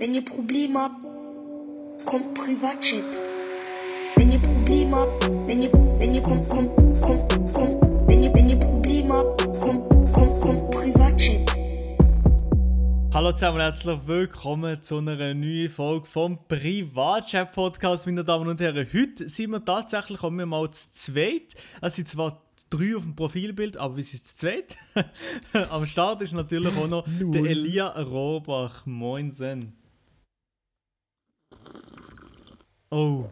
Wenn ihr Probleme habt, kommt Privatchat. Wenn ihr Probleme habt, wenn ihr, wenn ihr, kommt, kommt, kommt, kommt, wenn ihr, wenn ihr Probleme habt, kommt, kommt, kommt Privatchat. Hallo zusammen und herzlich willkommen zu einer neuen Folge vom Privatchat Podcast, meine Damen und Herren. Heute sind wir tatsächlich kommen wir mal zu zweit. Es sind zwar drei auf dem Profilbild, aber wir sind zu zweit. Am Start ist natürlich auch noch der Elia Robach. Moinsen. Oh.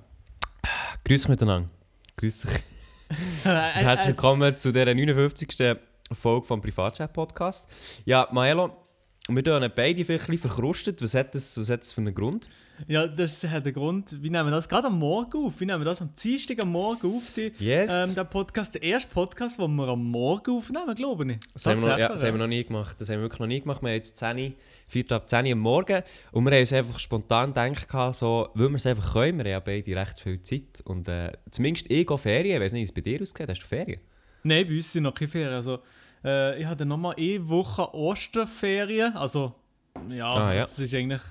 Grüß euch miteinander. Grüß dich. Herzlich willkommen zu dieser 59. Folge vom Privatchat Podcast. Ja, Maelo, wir tun beide vielleicht ein bisschen verkrustet. Was hat, das, was hat das für einen Grund? Ja, das hat den Grund, wir nehmen das gerade am Morgen auf. Wir nehmen das am Dienstag am Morgen auf, die, Yes. ähm, der Podcast. Der erste Podcast, den wir am Morgen aufnehmen, glaube ich. Das haben, wir noch, ja, das haben wir noch nie gemacht. Das haben wir wirklich noch nie gemacht. Wir haben jetzt 10, 4 ab 10 Uhr am Morgen und wir haben uns einfach spontan gedacht, so, weil wir es einfach können. Wir haben beide recht viel Zeit und äh, zumindest ich gehe Ferien. Ich weiß nicht, wie es bei dir aussieht. Hast du Ferien? Nein, bei uns sind noch keine Ferien. Also, äh, ich hatte nochmal eine Woche Osterferien. Also, ja, Ah, ja. es ist eigentlich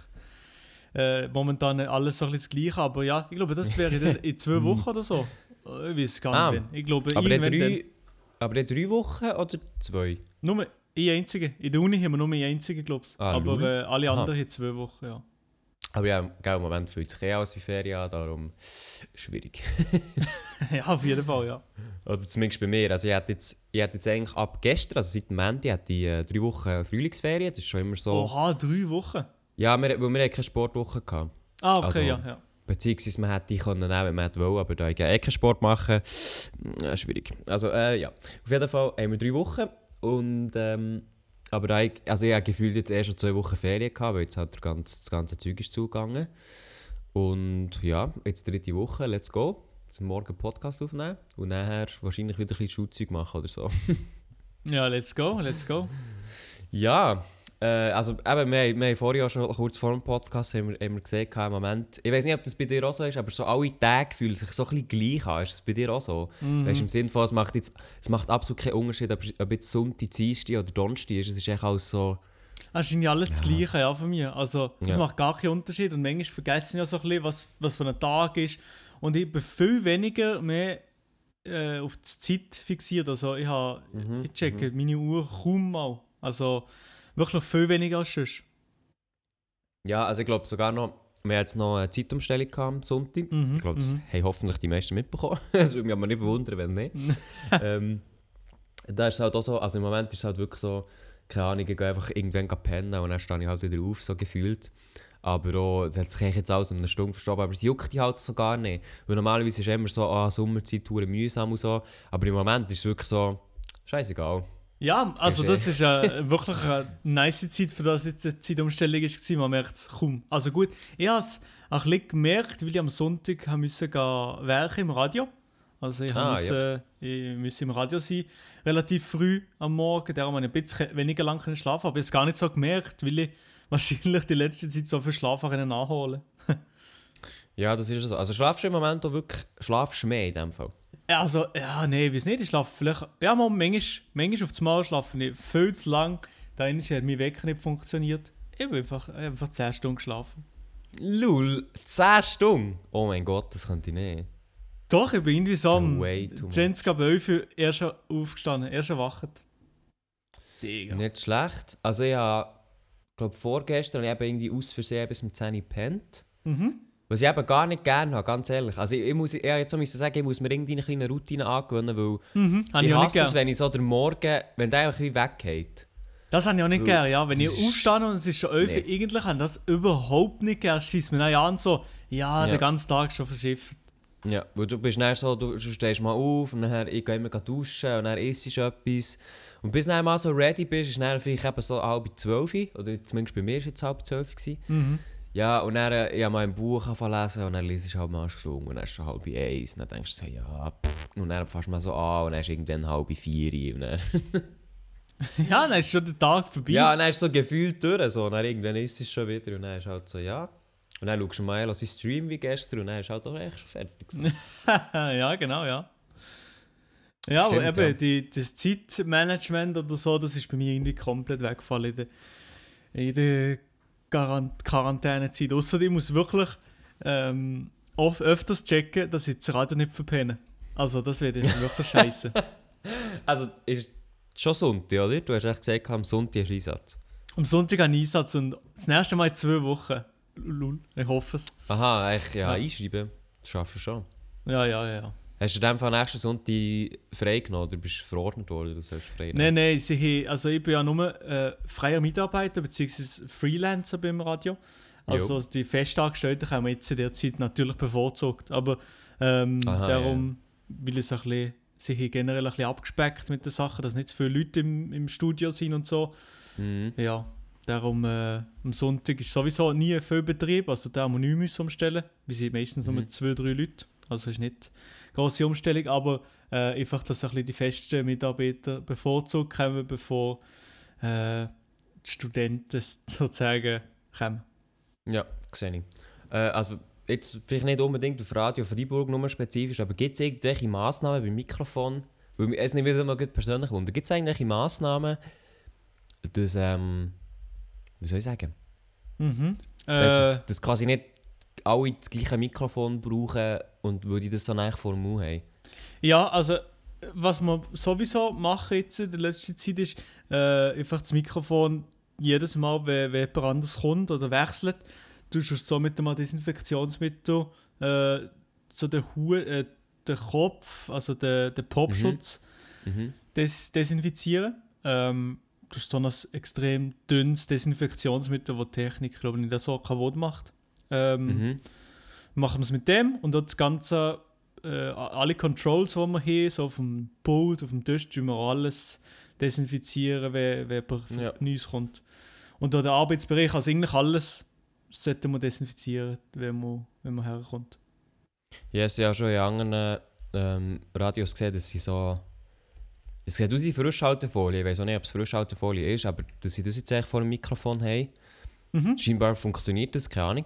äh, momentan alles so ein bisschen das Gleiche. Aber ja, ich glaube, das wäre dann in zwei Wochen oder so. Äh, Ich weiß gar Ah, nicht. wann. Ich glaube, Aber in drei, aber in drei Wochen oder zwei? Nur eine einzige. In der Uni haben wir nur eine einzige, glaube ich. Ah, Aber äh, alle Aha. anderen haben zwei Wochen, ja. Aber ja, im Moment fühlt sich eh aus wie Ferien an, darum schwierig. ja, auf jeden Fall, ja. Oder zumindest bei mir. Also ich hatte jetzt, ich hatte jetzt eigentlich ab gestern, also seit dem Montag, hatte ich äh, drei Wochen Frühlingsferien. Das ist schon immer so. Oha, drei Wochen. Ja, wir, weil wir hatten keine Sportwoche. Gehabt. Ah, okay, Also- ja, ja. Beziehungsweise man hätte die können nehmen, wenn man wollen, aber da ich eh keinen Sport machen, äh, schwierig. Also äh, ja, auf jeden Fall haben wir drei Wochen und ähm, aber da ich, also ich habe gefühlt jetzt erst schon zwei Wochen Ferien gehabt, weil jetzt halt der ganze, das ganze Zeug ist zugegangen. Und ja, jetzt dritte Woche, let's go. Jetzt morgen Podcast aufnehmen und nachher wahrscheinlich wieder ein bisschen Schulzeug machen oder so. Ja, let's go, let's go. Ja, äh, also eben, wir, haben- wir haben vorher schon kurz vor dem Podcast haben wir, haben wir gesehen, im Moment, ich weiß nicht, ob das bei dir auch so ist, aber so alle Tage fühlen sich so ein bisschen gleich an. Ist es bei dir auch so? Mhm. Weißt du, im Sinne von, es macht, jetzt, es macht absolut keinen Unterschied, ob, ob jetzt Sonntag, Dienstag oder Donnerstag ist. Es ist echt alles so... Das ist irgendwie alles das Gleiche ja, von mir. Also, es Ja. macht gar keinen Unterschied. Und manchmal vergessen ja so ein bisschen, was, was für ein Tag ist. Und ich bin viel weniger mehr äh, auf die Zeit fixiert. Also, ich, habe, ich checke meine Uhr kaum mal. Also, wirklich viel weniger als sonst. Ja, also ich glaube sogar noch, wir hatten jetzt noch eine Zeitumstellung gehabt am Sonntag. Mhm, Ich glaube, das mhm. haben hoffentlich die meisten mitbekommen. Es würde mich aber nicht verwundern, wenn nicht. ähm, da ist es halt auch so, also im Moment ist es halt wirklich so, keine Ahnung, ich gehe einfach irgendwann pennen und dann stehe ich halt wieder auf, so gefühlt. Aber auch, es hat sich jetzt alles in einer Stunde verschoben, aber es juckt dich halt so gar nicht. Weil normalerweise ist es immer so, ah, Sommerzeit, hure mühsam und so. Aber im Moment ist es wirklich so, scheißegal. Ja, also das ist äh, wirklich eine nice Zeit, für das jetzt eine Zeitumstellung war. Man merkt es kaum. Also gut, ich habe es ein bisschen gemerkt, weil ich am Sonntag werken im Radio. Also ich Ah, musste, ich musste im Radio sein, relativ früh am Morgen. Darum habe ich ein bisschen weniger lang können schlafen, aber ich habe es gar nicht so gemerkt, weil ich wahrscheinlich die letzte Zeit so viel Schlaf nachholen Ja, das ist so. Also schlafst du im Moment auch wirklich, schlafst du mehr in dem Fall? Also, ja, nee, weiß nicht, ich schlafe vielleicht, ja, mal, manchmal, manchmal auf das Mal schlafe ich viel zu lang. Da hat mein Wecker nicht funktioniert. Ich habe einfach, ich habe einfach 10 Stunden geschlafen. Lul, 10 Stunden? Oh mein Gott, das könnte ich nicht. Doch, ich bin irgendwie so um way too much. 20 ab 11 Uhr erst aufgestanden, erst erwacht. Digga. Nicht schlecht. Also ich habe, glaube vorgestern habe ich eben irgendwie aus Versehen bis um 10 Uhr gepennt. Mhm. Was ich eben gar nicht gerne habe, ganz ehrlich. Also ich, ich muss ich jetzt so müssen sagen, ich muss mir irgendwie eine kleine Routine angewöhnen, weil Mhm, ich hasse es, wenn ich so der Morgen, wenn der einfach wie weggeht. Das habe ich auch nicht Weil gern, ja. Wenn ich aufstehe und es ist schon 11 Uhr, Nee. eigentlich habe ich das überhaupt nicht gern. Schießt mir dann an so, ja, Ja. den ganzen Tag schon verschifft. Ja, weil du bist dann so, du, du stehst mal auf und dann ich gehe immer duschen und dann isst du etwas. Und bis dann mal so ready bist, ist dann vielleicht eben so halb zwölf, oder zumindest bei mir war es jetzt halb zwölf. Gewesen. Mhm. Ja, und dann äh, ich habe mal ein Buch angefangen zu lesen und dann liest du halt mal eine Stunde und dann ist schon halb eins. Und dann denkst du so, ja, pff. und dann fährst du mal so an und dann ist irgendwann halb vier. Und dann, Ja, dann ist schon der Tag vorbei. ja, und dann ist so gefühlt durch. So. Und dann irgendwann ist es schon wieder und dann ist halt so, ja. Und dann schaust du mal seinen Stream wie gestern und dann ist halt auch echt schon fertig. ja, genau, ja. Ja, aber Stimmt, eben, ja. Die, das Zeitmanagement oder so, das ist bei mir irgendwie komplett weggefallen. In der, in der Quarantänezeit. Außer ich muss wirklich ähm, oft, öfters checken, dass ich das Radio nicht verpenne. Also das wird jetzt wirklich scheiße. Also, ist schon Sonntag, oder? Du hast echt gesagt, am Sonntag hast du Einsatz. Am Sonntag ein Einsatz und das nächste Mal in zwei Wochen. Lul, ich hoffe es. Aha, echt, ja, Ja. einschreiben. Das schaffst du schon. Ja, ja, ja. Hast du in dem Fall nächsten Sonntag frei genommen oder bist du verordnet worden, du frei Nein, nein, sie also ich bin ja nur äh, freier Mitarbeiter bzw. Freelancer beim Radio. Also die Festangestellten haben wir jetzt in der Zeit natürlich bevorzugt. Aber ähm, Aha, darum will ich es ein bisschen, haben generell ein bisschen abgespeckt mit der Sache, dass nicht zu viele Leute im, im Studio sind und so. Mhm. Ja, darum äh, am Sonntag ist sowieso nie viel Betrieb, also da haben wir nicht umstellen. Wir sind meistens nur Mhm. zwei, drei Leute, also ist nicht grosse Umstellung, aber äh, einfach, dass ein bisschen die festen Mitarbeiter bevorzugt kommen, bevor äh, die Studenten sozusagen kommen. Ja, sehe ich. Äh, also, jetzt vielleicht nicht unbedingt auf Radio Freiburg nur spezifisch, aber gibt es irgendwelche Massnahmen beim Mikrofon? Weil es nicht wieder mal persönlich wundern. Gibt es irgendwelche Massnahmen, dass, ähm, wie soll ich sagen? Mhm. Weißt, Äh, dass, dass quasi nicht alle das gleiche Mikrofon brauchen und weil die das dann eigentlich vor dem Mund haben. Ja, also was wir sowieso machen jetzt in der letzten Zeit ist äh, einfach das Mikrofon jedes Mal, wenn, wenn jemand anders kommt oder wechselt, du tust so mit dem Desinfektionsmittel äh, so den, Hu äh, den Kopf, also den, den Popschutz Mhm. des desinfizieren. Ähm, das ist so ein extrem dünnes Desinfektionsmittel, das die Technik glaube ich, nicht so kaputt macht. Ähm, Mhm. machen wir es mit dem und dort das ganze, äh, alle Controls, die wir haben, so auf dem Pult, auf dem Tisch, tun wir alles desinfizieren, wenn, wenn Ja. Neues kommt. Und auch der Arbeitsbereich, also eigentlich alles sollten wir desinfizieren, wenn man, wenn man herkommt. Ja, es ja schon in anderen ähm, Radios gesehen, dass sie so. Es sieht aus wie Frischhaltefolie. Ich weiß auch nicht, ob es Frischhaltefolie ist, aber dass sie das jetzt eigentlich vor dem Mikrofon haben. Mhm. Scheinbar funktioniert das, keine Ahnung.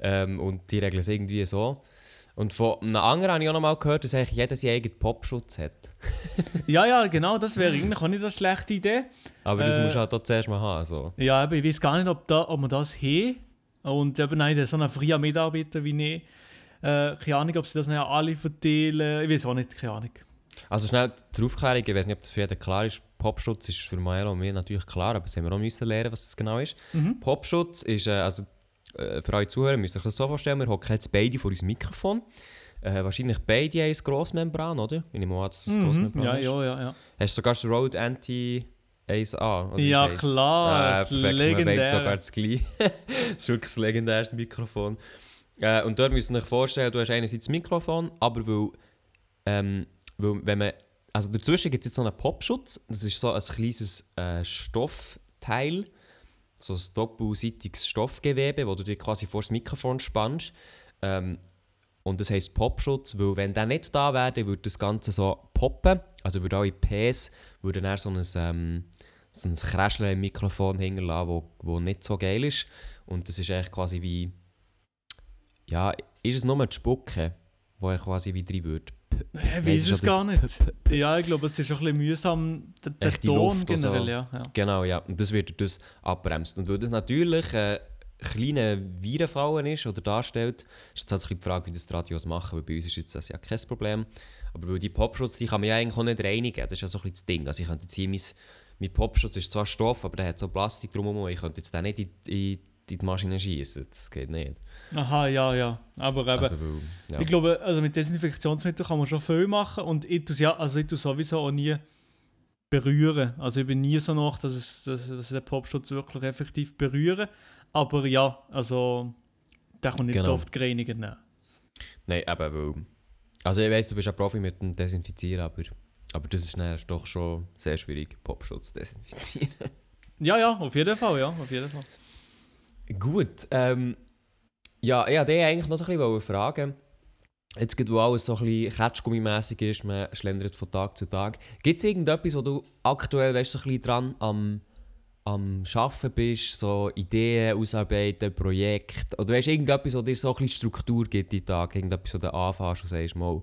Ähm, und die regeln es irgendwie so. Und von einem anderen habe ich auch noch mal gehört, dass eigentlich jeder seinen eigenen Popschutz hat. Ja, ja, genau, das wäre eigentlich auch nicht eine schlechte Idee. Aber das Äh, musst du halt auch zuerst mal haben. So. Ja, aber ich weiß gar nicht, ob, da, ob wir das haben. Und eben nein, so ein freier Mitarbeiter wie ich, äh, keine Ahnung, ob sie das nicht alle verteilen. Ich weiß auch nicht, keine Ahnung. Also schnell zur Aufklärung, ich weiß nicht, ob das für jeden klar ist. Popschutz ist für Maelo und mir natürlich klar, aber das haben wir auch müssen lernen, was das genau ist. Mhm. Popschutz ist, äh, also für euch Zuhörer müsst ihr euch das so vorstellen, wir hocken jetzt beide vor unserem Mikrofon. Äh, wahrscheinlich beide haben ein Grossmembran, oder? Ich nehme an, dass ein Mhm. Grossmembran Ja, ist. ja, ja, ja. Hast du sogar das Rode Anti 1A? Oder wie Ja, klar, Äh, das weiß legendäre. sogar das gleiche. das ist wirklich ein legendäres Mikrofon. Äh, und dort müsst ihr euch vorstellen, du hast einerseits das Mikrofon, aber weil, ähm, weil wenn man, also dazwischen gibt es jetzt so einen Popschutz, das ist so ein kleines äh, Stoffteil, so ein doppelseitiges Stoffgewebe, wo du dir quasi vor das Mikrofon spannst. Ähm, und das heisst Popschutz, weil wenn der nicht da wäre, würde das Ganze so poppen, also würde alle Ps würden dann so ein, ähm, so ein Kräschchen im Mikrofon hinterlassen, wo, wo nicht so geil ist. Und das ist eigentlich quasi wie, ja, ist es nur die Spucke, wo ich quasi wie drin würde. Weiss weiß ich es gar nicht. Ja, ich glaube, es ist auch ein bisschen mühsam, der, Ton Luft und so. generell, ja. ja. Genau, ja. Und das wird das abbremst. Und weil das natürlich äh, kleine Virenfallen ist oder darstellt, ist jetzt halt ein bisschen die Frage, wie das die Radios machen, weil bei uns ist jetzt das ja kein Problem. Aber weil die Popschutz, die kann man ja eigentlich auch nicht reinigen, das ist ja so ein bisschen das Ding. Also ich könnte jetzt hier mein, mein Popschutz ist zwar Stoff, aber der hat so Plastik drumherum, ich könnte jetzt den nicht in, in, in die Maschine schießen, das geht nicht. Aha, ja, ja. Aber eben, Also, ja. ich glaube, also mit Desinfektionsmitteln kann man schon viel machen und ich tue ja, also ich tue sowieso auch nie berühren. Also ich bin nie so nach, dass, es, dass, dass der Popschutz wirklich effektiv berühren. Aber ja, also der kann nicht Genau. oft gereinigt. Nein. Nein, eben, weil... Also ich weiss, du bist ein Profi mit dem Desinfizieren, aber, aber das ist dann doch schon sehr schwierig, Popschutz zu desinfizieren. Ja, ja, auf jeden Fall, ja, auf jeden Fall. Gut, ähm, ja, ich wollte eigentlich noch so ein bisschen fragen. Jetzt, wo alles so ein bisschen Ketschgummimässig ist, man schlendert von Tag zu Tag. Gibt es irgendetwas, wo du aktuell weißt, so ein bisschen dran am, am Arbeiten bist, so Ideen ausarbeiten, Projekte? Oder weißt du, irgendetwas, wo dir so ein bisschen Struktur gibt die Tag? Irgendetwas, wo du anfängst und sagst, mal,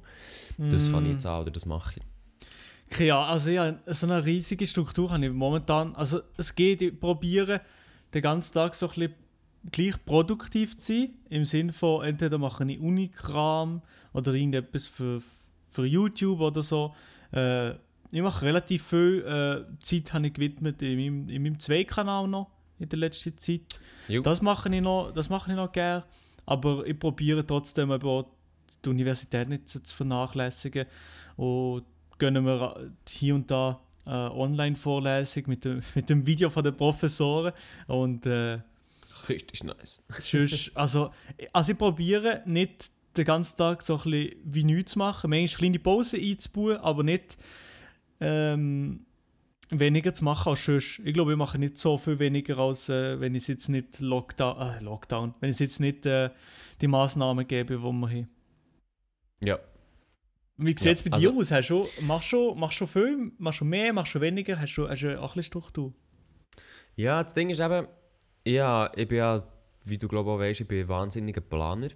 das fange ich jetzt an oder das mache ich? Ja, also ja, so eine riesige Struktur habe ich momentan. Also es geht, ich probiere den ganzen Tag so ein bisschen gleich produktiv zu sein, im Sinne von entweder mache ich Unikram oder irgendetwas für, für YouTube oder so. Äh, ich mache relativ viel äh, Zeit habe ich gewidmet in meinem, in meinem Zwei-Kanal noch in der letzten Zeit. Jo. Das mache ich noch, das mache ich noch gerne, aber ich probiere trotzdem eben die Universität nicht zu, zu vernachlässigen und gönnen wir hier und da äh, Online-Vorlesung mit dem, mit dem Video von den Professoren und äh, Richtig nice. sonst, also, also ich probiere nicht den ganzen Tag so ein bisschen wie nichts zu machen, manchmal kleine Pausen einzubauen, aber nicht ähm, weniger zu machen als sonst. Ich glaube, ich mache nicht so viel weniger, als äh, wenn ich jetzt nicht Lockdown, äh, Lockdown, wenn ich jetzt nicht äh, die Massnahmen gebe, die wir haben. Ja. Wie sieht es Ja, bei dir also- aus? Hast du, machst, du, machst du viel? Machst du mehr? Machst du weniger? Hast du, hast du auch ein bisschen Struktur? Ja, das Ding ist eben, ja, ich bin ja, wie du glaube auch weißt, ich bin ein wahnsinniger Planer.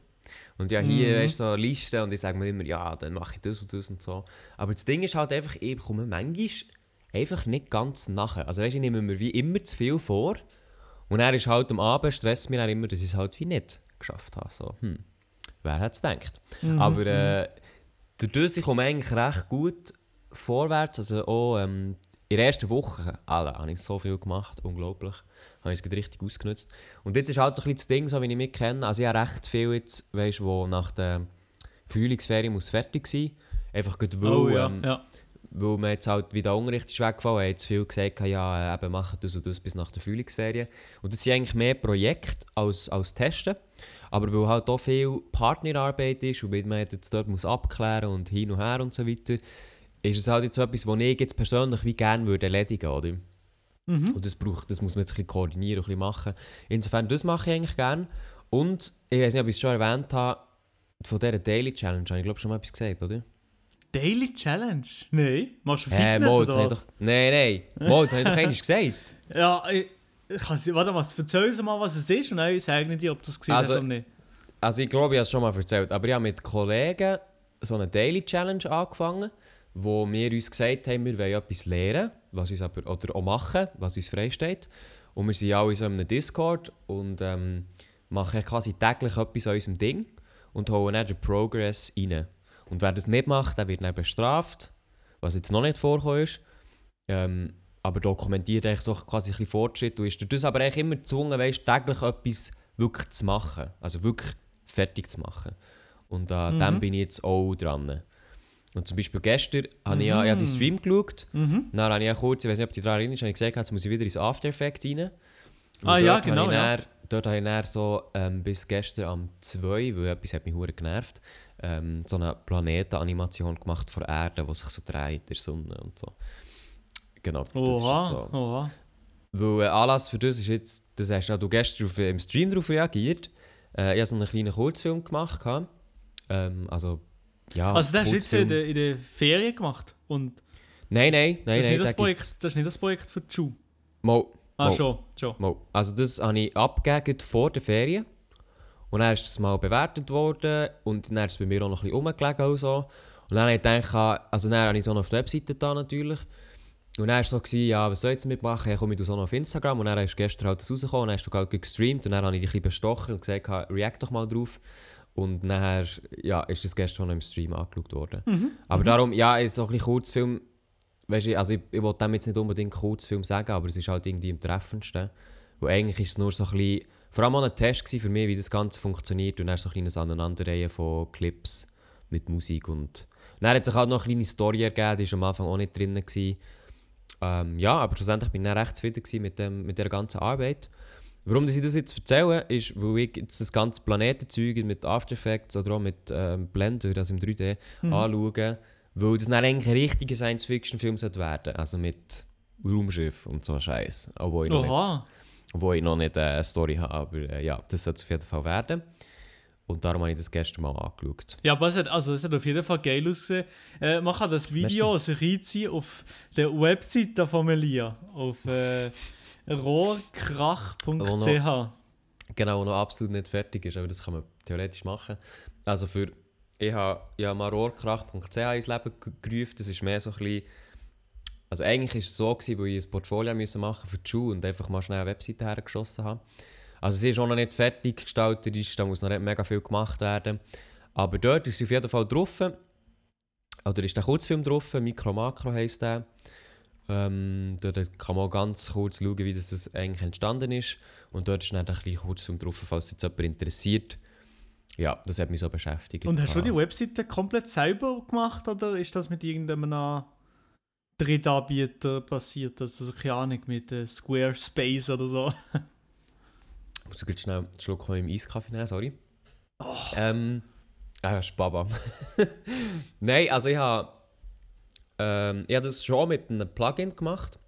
Und ja, hier Mhm. weißt, so eine Liste und ich sage mir immer, ja, dann mache ich das und das und so. Aber das Ding ist halt einfach, ich komme manchmal einfach nicht ganz nachher. Also weißt, ich nehme mir wie immer zu viel vor und er ist halt am Abend, stresst mich dann immer, dass ich es halt wie nicht geschafft habe. So, hm, wer hätte es gedacht? Mhm. Aber äh, dadurch ich komme eigentlich recht gut vorwärts. Also auch ähm, in der ersten Woche Alter, habe ich so viel gemacht, unglaublich. Habe ich es richtig ausgenutzt. Und jetzt ist halt so ein bisschen das Ding, so wie ich mich kenne. Also ich habe recht viel jetzt, weißt du, wo nach der Frühlingsferien muss fertig sein. Einfach gerade weil, Oh ja, ähm, ja. weil man jetzt halt, wie der Unterricht ist weggefallen, haben jetzt viel gesagt, ja, äh, eben machen das und das bis nach der Frühlingsferien. Und das sind eigentlich mehr Projekte als, als Testen. Aber weil halt auch viel Partnerarbeit ist und man jetzt dort muss abklären und hin und her und so weiter, ist es halt jetzt so etwas, was ich jetzt persönlich wie gerne würde erledigen oder? Mhm. Und das, braucht, das muss man jetzt ein bisschen koordinieren und ein bisschen machen. Insofern, das mache ich eigentlich gerne. Und ich weiß nicht, ob ich es schon erwähnt habe, von dieser Daily Challenge habe ich glaube schon mal etwas gesagt, oder? Daily Challenge? Nein. Machst du Fitness Hä, Mo, oder was? doch... Nein, nein. Mo, das habe ich doch einmal gesagt. Ja, ich, ich warte mal, erzähl uns mal, was es ist und dann sage ich dir, ob du es gesehen Also- hast oder nicht. Also ich glaube, ich habe es schon mal erzählt, aber ich habe mit Kollegen so eine Daily Challenge angefangen, wo wir uns gesagt haben, wir wollen etwas lernen, was uns aber, oder auch machen, was uns freisteht. Und wir sind alle so in einem Discord und ähm, machen quasi täglich etwas an unserem Ding und holen dann den Progress rein. Und wer das nicht macht, der wird dann bestraft, was jetzt noch nicht vorgekommen ist. Ähm, aber dokumentiert eigentlich so quasi ein bisschen Fortschritt. Du ist durch das aber eigentlich immer gezwungen, weißt, täglich etwas wirklich zu machen. Also wirklich fertig zu machen. Und an Mhm. dem bin ich jetzt auch dran. Und zum Beispiel gestern habe ich ja, ich habe den Stream geschaut. Mhm. Dann habe ich ja kurz, ich weiß nicht, ob du dich daran erinnerst, habe ich gesagt, jetzt muss ich wieder ins After Effects rein. Und Ah, ja, habe genau, ja. dann, Dort habe ich dann so ähm, bis gestern am 2, weil etwas hat mich hure genervt, ähm, so eine Planetenanimation gemacht von Erde, die sich so dreht in der Sonne und so. Genau, das ist Oha, jetzt so. oha. Weil äh, Anlass für das ist jetzt, das hast du gestern auf, im Stream darauf reagiert. Äh, ich habe so einen kleinen Kurzfilm gemacht. Ähm, also, ja. Also das hast du jetzt in der, in der Ferien gemacht und Nein, nein, nein, das, ist nein. nicht das, den Projekt, gibt's. das ist nicht das Projekt für die Schule. Mal, Ah, Oh. schon, schon. mal. Also, das habe ich abgegeben vor der Ferien. Und dann ist es mal bewertet worden und dann ist es bei mir auch noch ein bisschen rumgelegen. Und, so. und dann habe ich gedacht, also dann habe ich so noch auf der Webseite da natürlich. Und dann war es so, gewesen, ja, was soll ich jetzt mitmachen? Ich tu so noch auf Instagram. Und dann ist gestern halt das rausgekommen und dann hast du halt gestreamt und dann habe ich dich ein bisschen bestochen und gesagt, react doch mal drauf. Und nachher ja, ist das gestern noch im Stream angeschaut worden. Aber darum, ja, ist so ein Kurzfilm. Weißt du, also ich, ich wollte dem jetzt nicht unbedingt Kurzfilm sagen, aber es ist halt irgendwie am treffendsten. Weil eigentlich ist es nur so ein bisschen, vor allem auch ein Test für mich, wie das Ganze funktioniert und dann so ein kleines Aneinanderreihen von Clips mit Musik und dann hat sich halt noch eine kleine Story ergeben, die war am Anfang auch nicht drin. Gewesen. Ähm, ja, aber schlussendlich bin ich dann recht zufrieden mit, dem, mit der ganzen Arbeit. Warum ich das jetzt erzähle, ist, weil ich jetzt das ganze Planetenzeug mit After Effects oder auch mit ähm, Blender, also im 3D, anschaue, weil das dann eigentlich ein richtiger Science-Fiction-Film sollte werden Also mit Raumschiff und so Scheiß. Obwohl ich noch nicht, obwohl ich noch nicht äh, eine Story habe, aber äh, ja, das sollte es auf jeden Fall werden. Und darum habe ich das gestern mal angeschaut. Ja, aber es hat, also, es hat auf jeden Fall geil ausgesehen. Äh, man kann das Video sich reinziehen auf der Webseite von Melia. Auf äh, rohrkrach.ch. Genau, noch absolut nicht fertig ist, aber das kann man theoretisch machen. Also für, ich habe ja marorkrach.ch ins Leben ge- gerufen, das ist mehr so ein bisschen, also eigentlich ist es so gewesen, weil ich ein Portfolio machen für die Schule und einfach mal schnell eine Webseite hergeschossen habe. Also sie ist auch noch nicht fertig gestalterisch, da muss noch nicht mega viel gemacht werden. Aber dort ist sie auf jeden Fall drauf. Oder ist der Kurzfilm drauf, Mikro Makro heisst der. Ähm, dort kann man ganz kurz schauen, wie das, das eigentlich entstanden ist. Und dort ist dann ein kleiner Kurzfilm drauf, falls jetzt jemand interessiert. Ja, das hat mich so beschäftigt. Und hast du Ah. die Webseite komplett selber gemacht oder ist das mit irgendeinem Drittanbieter passiert? Also keine Ahnung, mit äh, Squarespace oder so. Ich muss jetzt schnell einen Schluck von meinem Eiskaffee nehmen, sorry. Ähm, ah, ja, ist Baba. Nein, also ich habe ähm, ich habe das schon mit einem Plugin gemacht.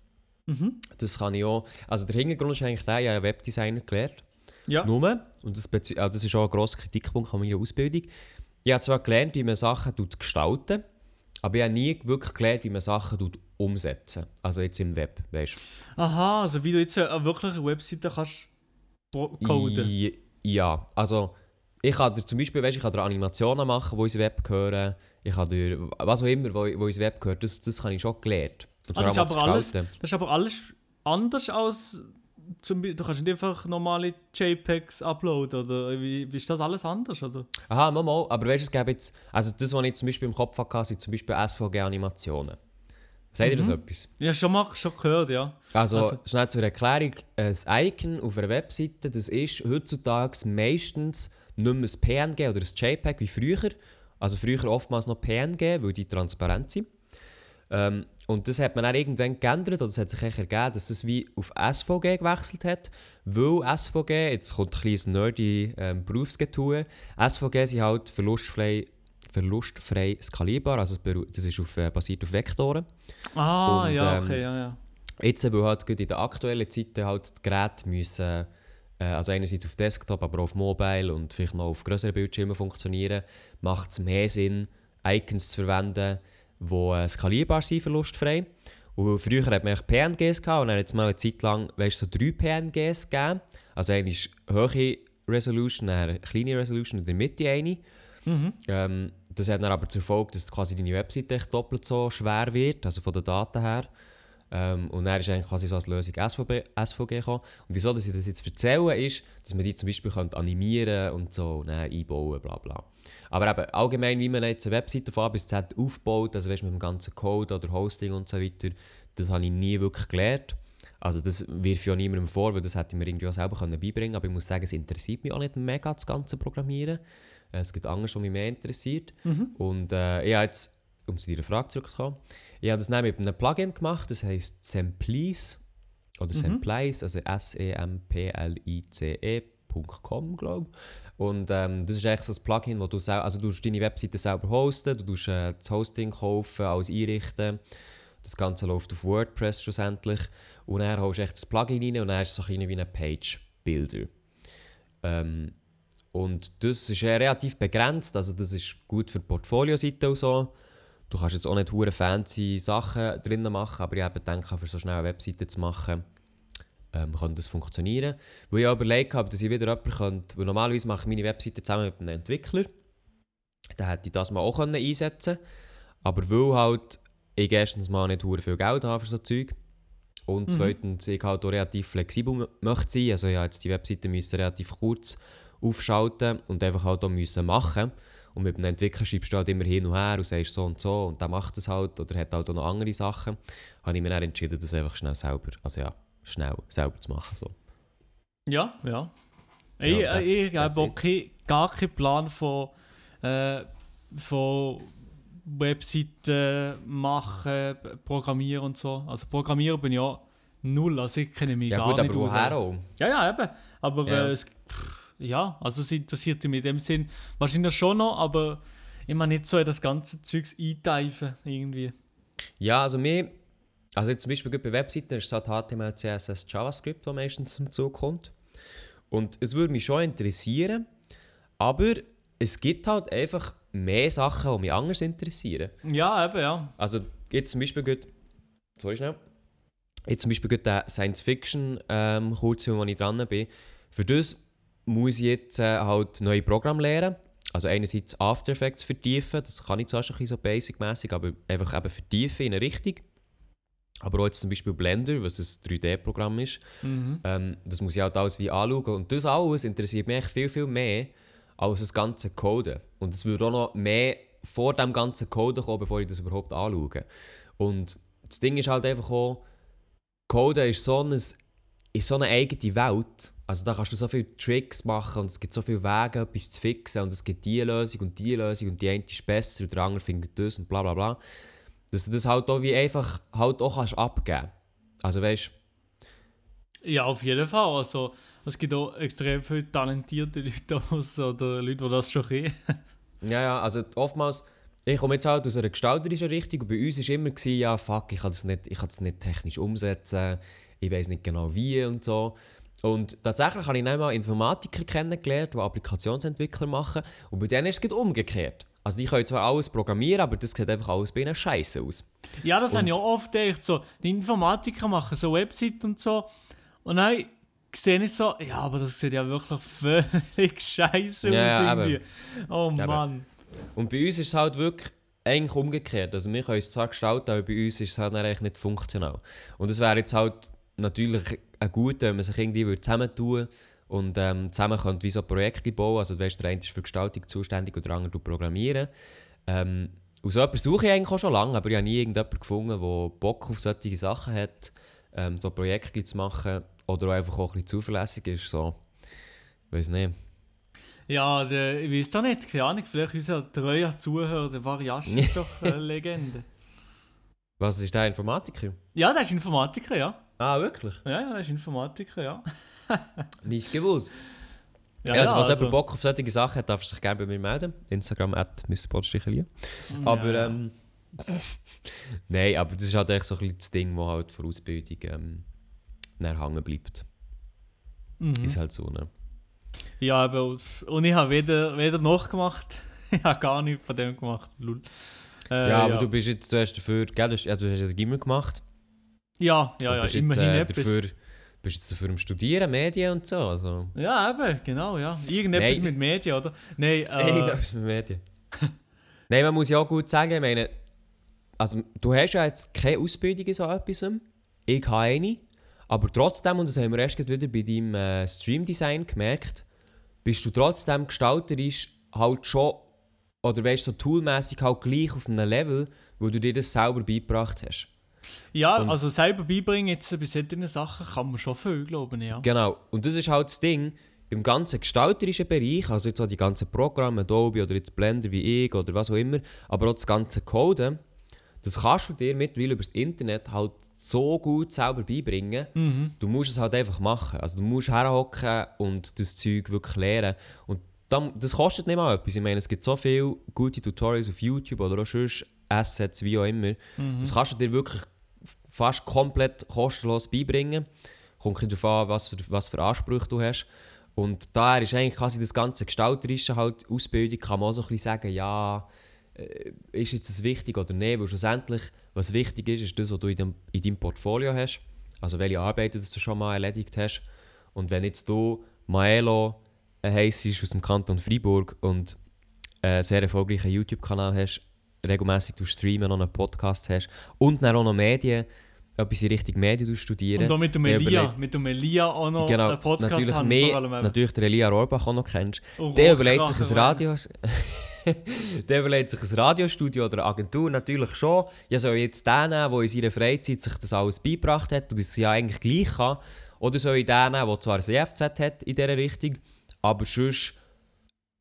Mhm. Das kann ich auch. Also der Hintergrund ist eigentlich der, ich habe Webdesigner gelernt. Ja. Nur, und das, also das ist auch ein grosser Kritikpunkt an meiner Ausbildung. Ich habe zwar gelernt, wie man Sachen tut gestalten aber ich habe nie wirklich gelernt, wie man Sachen tut umsetzen Also jetzt im Web, weißt du. Aha, also wie du jetzt eine wirkliche Webseite kannst coden. Ja, also ich kann dir zum Beispiel, weißt, ich kann dir Animationen machen, die ins Web gehören. Ich kann dir, was auch immer, wo, wo ins Web gehört, das, das habe ich schon gelernt. Und Ah, das ist aber alles-. Das ist aber alles anders als zum Beispiel, du kannst nicht einfach normale JPEGs uploaden oder wie, wie ist das alles anders? Oder? Aha, mal, mal, aber weißt du, es gäbe jetzt, also das, was ich zum Beispiel im Kopf hatte, sind zum Beispiel SVG-Animationen. Sagt ihr das etwas? Ja, schon mal schon gehört, ja. Also, Also- schnell zur Erklärung. Ein Icon auf einer Webseite, das ist heutzutage meistens nicht mehr ein PNG oder ein JPEG wie früher. Also früher oftmals noch PNG, weil die transparent sind. Ähm, und das hat man dann irgendwann geändert, oder es hat sich ergeben, dass das wie auf SVG gewechselt hat. Weil SVG, jetzt kommt ein kleines nerdy ähm, Berufsgetue, SVG sind halt verlustfrei, verlustfrei skalierbar, also das ist auf, äh, basiert auf Vektoren. Ah, Und, ja, ähm, okay, ja, ja. Jetzt, weil halt in der aktuellen Zeit halt die Geräte müssen, äh, also einerseits auf Desktop, aber auch auf Mobile und vielleicht noch auf größeren Bildschirmen funktionieren, macht es mehr Sinn, Icons zu verwenden, die äh, skalierbar sind, verlustfrei. Und früher hat man PNGs gehabt und dann hat es mal eine Zeit lang weißt, so drei PNGs gegeben. Also eine ist hohe Resolution, eine kleine Resolution und in der Mitte eine. Mhm. Ähm, das hat dann aber zur Folge, dass quasi deine Webseite echt doppelt so schwer wird, also von den Daten her. Ähm, und dann ist eigentlich quasi so als Lösung SVB, SVG gekommen. Und wieso dass ich das jetzt erzähle, ist, dass man die zum Beispiel könnte animieren und so und einbauen, bla bla. Aber eben allgemein, wie man jetzt eine Webseite von A bis Z aufbaut, also weißt, mit dem ganzen Code oder Hosting und so weiter, das habe ich nie wirklich gelernt. Also das wirf ich ja niemandem vor, weil das hätte ich mir irgendwie auch selber beibringen können. Aber ich muss sagen, es interessiert mich auch nicht mega, das ganze Programmieren. Äh, Es gibt anderes, was mich mehr interessiert. Und äh, ich habe jetzt, um zu deiner Frage zurückzukommen, ich habe das dann mit einem Plugin gemacht, das heisst Semplice oder Semplice, also S-E-M-P-L-I-C-E.com, glaube ich. Und ähm, das ist eigentlich so ein Plugin, wo du, sel- also du deine Webseite selber hosten, du tust äh, das Hosting kaufen, alles einrichten. Das Ganze läuft auf WordPress schlussendlich. Und dann holst du echt das Plugin rein und dann ist es so ein bisschen wie ein Page-Builder. Ähm, und das ist ja relativ begrenzt, also das ist gut für die Portfolio-Seite und so. Du kannst jetzt auch nicht hure fancy Sachen drinnen machen, aber ich habe gedacht, für so schnell eine Webseite zu machen, ähm, kann das funktionieren. Weil ich auch überlegt habe, dass ich wieder jemanden könnte, weil normalerweise mache ich meine Webseite zusammen mit einem Entwickler. Dann hätte ich das mal auch können einsetzen Aber weil halt ich erstens mal nicht hure viel Geld habe für so Zeug und zweitens ich halt auch relativ flexibel möchte sein. Also ich habe jetzt die Webseite müssen relativ kurz aufschalten und einfach halt auch müssen machen. Und mit einem Entwickler schreibst du halt immer hin und her und sagst so und so und der macht das halt oder hat halt auch noch andere Sachen. Habe ich mir dann entschieden, das einfach schnell selber, also ja, schnell selber zu machen. So. Ja, ja. Ich, that's- ich, habe auch kein, gar keinen Plan von, äh, von Webseiten machen, programmieren und so. Also programmieren bin ich ja null, also ich kenne mich Ja gar gut, nicht aber aus. woher auch? Ja, ja, eben. Aber Ja. Äh, es, pff, ja, also es interessiert mich in dem Sinn wahrscheinlich schon noch, aber immer nicht so in das ganze Zeugs einteifen irgendwie. Ja, also mir, also jetzt zum Beispiel bei Webseiten ist es halt HTML, CSS, JavaScript, was meistens zum Zug kommt. Und es würde mich schon interessieren, aber es gibt halt einfach mehr Sachen, die mich anders interessieren. Ja, eben, ja. Also jetzt zum Beispiel gut, sorry schnell, jetzt zum Beispiel gut der Science-Fiction ähm, wo ich dran bin, für das muss ich jetzt äh, halt neue Programme lernen. Also einerseits After Effects vertiefen, das kann ich zwar schon ein bisschen so basic-mässig, aber einfach eben vertiefen in eine Richtung. Aber auch jetzt zum Beispiel Blender, was ein 3D-Programm ist, Mhm. ähm, das muss ich halt alles wie anschauen. Und das alles interessiert mich viel, viel mehr als das ganze Coden. Und es würde auch noch mehr vor dem ganzen Coden kommen, bevor ich das überhaupt anschaue. Und das Ding ist halt einfach auch, Coden ist so, ein, ist so eine eigene Welt. Also da kannst du so viele Tricks machen und es gibt so viele Wege, etwas zu fixen und es gibt die Lösung und die Lösung und die eine ist besser und der andere findet das und bla bla bla. Dass du das halt auch wie einfach halt auch kannst abgeben. Also weißt Ja, auf jeden Fall. Also, es gibt auch extrem viele talentierte Leute aus, oder Leute, die das schon können. Ja, ja, also oftmals, ich komme jetzt halt aus einer gestalterischen Richtung und bei uns war immer, gewesen, ja fuck, ich kann das nicht, ich kann das nicht technisch umsetzen, ich weiß nicht genau wie und so. Und tatsächlich habe ich dann mal Informatiker kennengelernt, die Applikationsentwickler machen und bei denen ist es umgekehrt. Also die können zwar alles programmieren, aber das sieht einfach alles bei ihnen scheiße aus. Ja, das Und- habe ich auch oft gedacht. So, die Informatiker machen so Websites und so. Und dann sehe ich so, ja, aber das sieht ja wirklich völlig scheiße Ja, aus ja, irgendwie. Oh Eben. Mann. Und bei uns ist es halt wirklich eigentlich umgekehrt. Also wir können es zwar gestalten, aber bei uns ist es halt eigentlich nicht funktional. Und es wäre jetzt halt natürlich ein gut, wenn man sich irgendwie würde zusammentun und ähm, zusammen könnte wie so Projekte bauen. Also du weißt, der eine ist für Gestaltung zuständig und der andere Programmieren. Ähm, und so etwas suche ich eigentlich auch schon lange, aber ich habe nie irgendjemanden gefunden, der Bock auf solche Sachen hat, ähm, so Projekte zu machen oder auch einfach auch ein bisschen zuverlässig ist. So, weiß nicht. Ja, der, ich weiß doch nicht, keine Ahnung, vielleicht unser treuer Zuhörer, der Variasch ist doch eine Legende. Was ist der Informatiker? Ja, der ist Informatiker, ja. Ah, wirklich? Ja, ja, der ist Informatiker, ja. Nicht gewusst. Ja, also, ja, was jemand Bock auf solche Sachen hat, darf er sich gerne bei mir melden. Instagram at Aber, Ja. ähm, Nein, aber das ist halt echt so ein bisschen das Ding, das halt für Ausbildung ähm, hängen bleibt. Mhm. Ist halt so, ne? Ja, aber und ich habe weder, weder nachgemacht, ich habe gar nichts von dem gemacht. Äh, ja, aber du bist jetzt, du hast dafür, gell, du hast, ja, du hast ja Gimmer gemacht. Ja, ja, ja, bist jetzt, immerhin äh, etwas. dafür, bist jetzt dafür am Studieren, Medien und so. Also, Ja, eben, genau, ja. Irgendetwas Nein. mit Medien, oder? Nein, äh, ist mit Medien. Nein, man muss ja auch gut sagen, ich meine, also du hast ja jetzt keine Ausbildung in so etwas. Ich habe eine. Aber trotzdem, und das haben wir erst gerade wieder bei deinem äh, Stream-Design gemerkt, bist du trotzdem gestalterisch halt schon, oder weißt du, so toolmäßig halt gleich auf einem Level, wo du dir das selber beigebracht hast. Ja, und- also selber beibringen jetzt bei solchen Sachen kann man schon viel, glaube ich, ja. Genau. Und das ist halt das Ding, im ganzen gestalterischen Bereich, also jetzt auch die ganzen Programme, Adobe oder jetzt Blender wie ich oder was auch immer, aber auch das ganze Coden, das kannst du dir mittlerweile über das Internet halt so gut selber beibringen. Mhm. Du musst es halt einfach machen. Also du musst herhocken und das Zeug wirklich lernen. Und das kostet nicht mal etwas. Ich meine, es gibt so viele gute Tutorials auf YouTube oder auch sonst Assets, wie auch immer. Mhm. Das kannst du dir wirklich fast komplett kostenlos beibringen. Kommt darauf an, was für, was für Ansprüche du hast. Und daher ist eigentlich quasi das ganze Gestalterische halt Ausbildung, kann man auch so ein bisschen sagen, ja, äh, ist jetzt das wichtig oder nicht, weil schlussendlich, was wichtig ist, ist das, was du in, dem, in deinem Portfolio hast, also welche Arbeiten du schon mal erledigt hast. Und wenn jetzt du Maelo äh, heisst aus dem Kanton Freiburg und einen sehr erfolgreichen YouTube-Kanal hast, regelmäßig streamen, noch einen Podcast hast und dann auch noch Medien, etwas in Richtung Medien studieren. Und auch mit dem Elia, überlegt- mit dem Elia auch noch Genau, einen Podcast natürlich, haben, mehr, natürlich der Elia Rohrbach auch noch kennst. Und Der überlegt sich ein Radio. der überlegt sich ein Radiostudio oder eine Agentur natürlich schon. Ja, soll jetzt den nehmen, der in seiner Freizeit sich das alles beigebracht hat und es ja eigentlich gleich kann? Oder soll ich den nehmen, der zwar ein EFZ hat in dieser Richtung, aber sonst